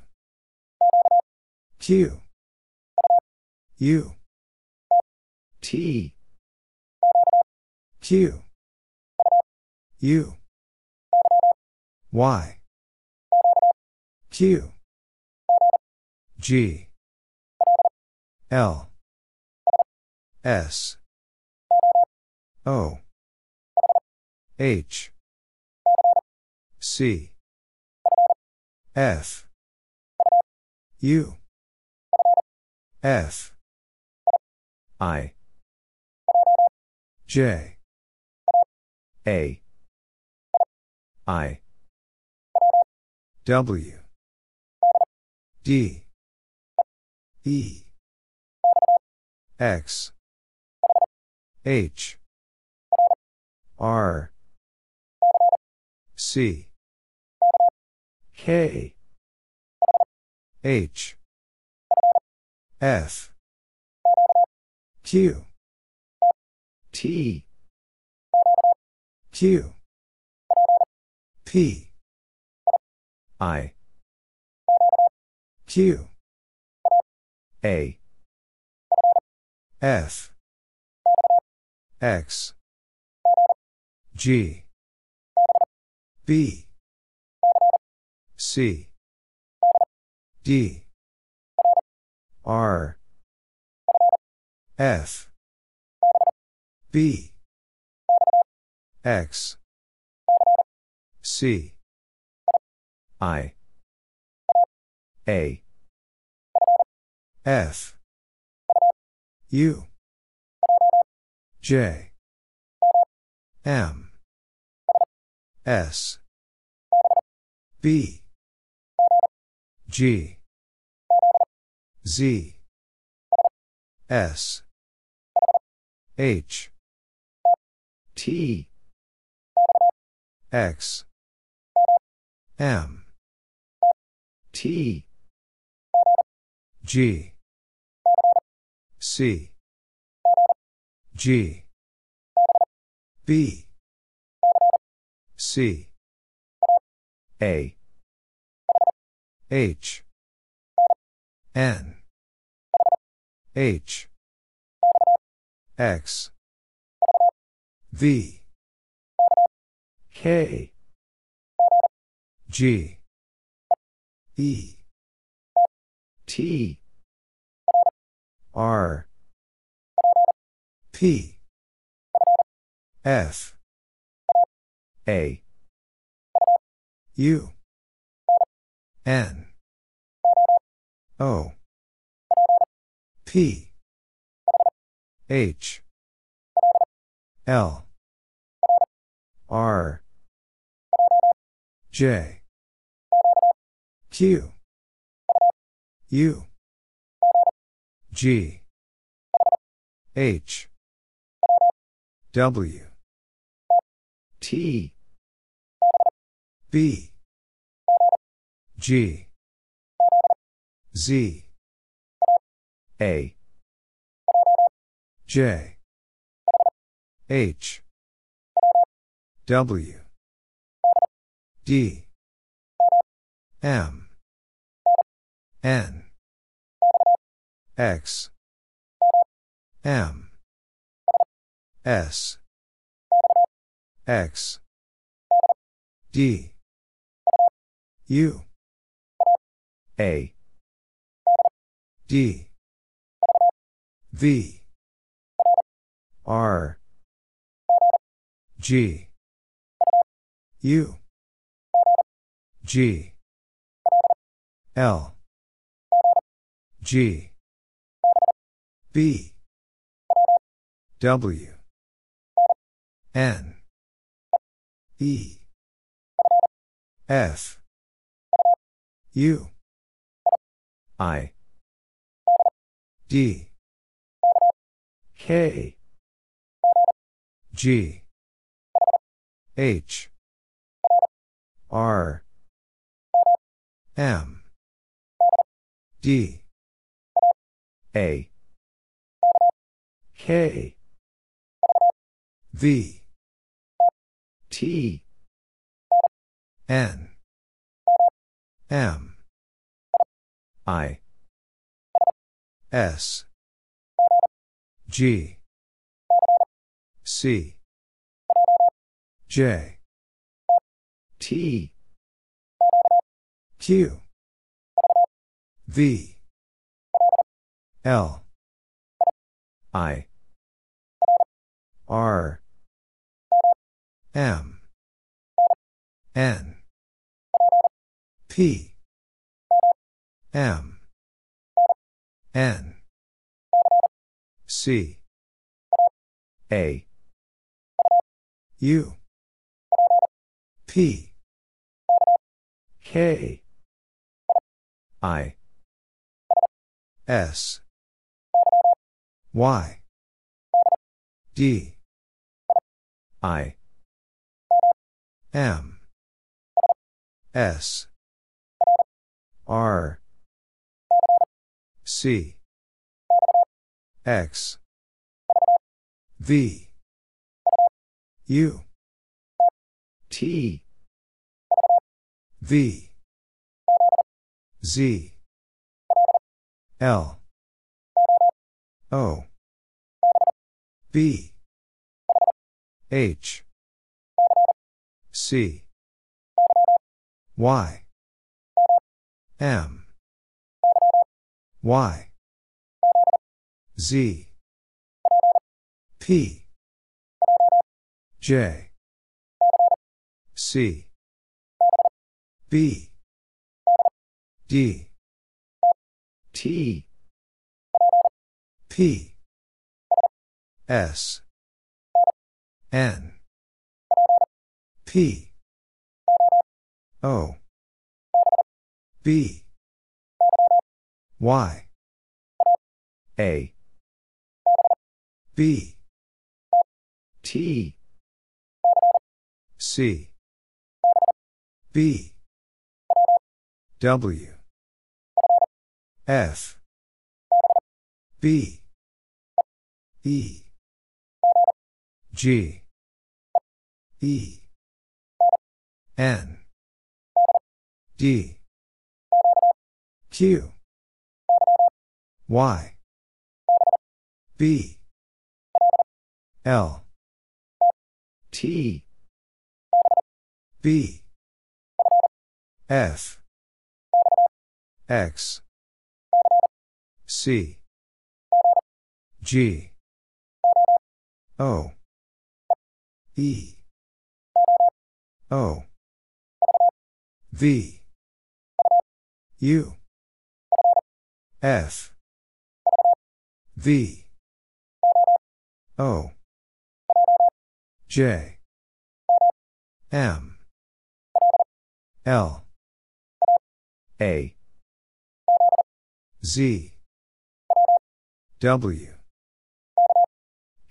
Q U T. Q. U Y. Q. G. L. S. O. H. C. F. U. F I. J. A. I. W. D. E. X. H. R. C. K. H. F Q. T. Q. P. I. Q. A. F. X. G. B. C. D. R F. B. X. C. I. A. F. U. J. M. S. B. G. Z. S H. T. X. M. T. G. C. G. B. C. A. H. N. H X. V. K. G. E. T. R. P. F. A. U. N. O. P H. L. R. J. Q. U. G. H. W. T. B. G. Z. A J. H. W. D. M. N. X. M. S. X. D. U. A. D. V R. G. U. G. L. G. B. W. N. E. F. U. I. D. K G. H. R. M. D. A. K. V. T. N. M. I. S. G C. J. T. Q. V. L. I. R. M. N. P. M. N. C. A U. P. K. I. S. Y. D. I. M. S. R. C. X. V U. T. V. Z. L. O. B. H. C. Y. M. Y. Z. P J. C. B. D. T. P. S. N. P. O. B. Y. A. B. T C. B. W. F. B. E. G. E. N. D. Q. Y. B. L. T B. F. X. C. G. O. E. O. V. U. F. V. O. J. M L. A. Z. W.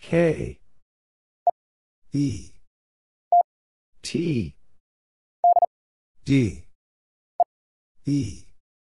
K. E. T. D. E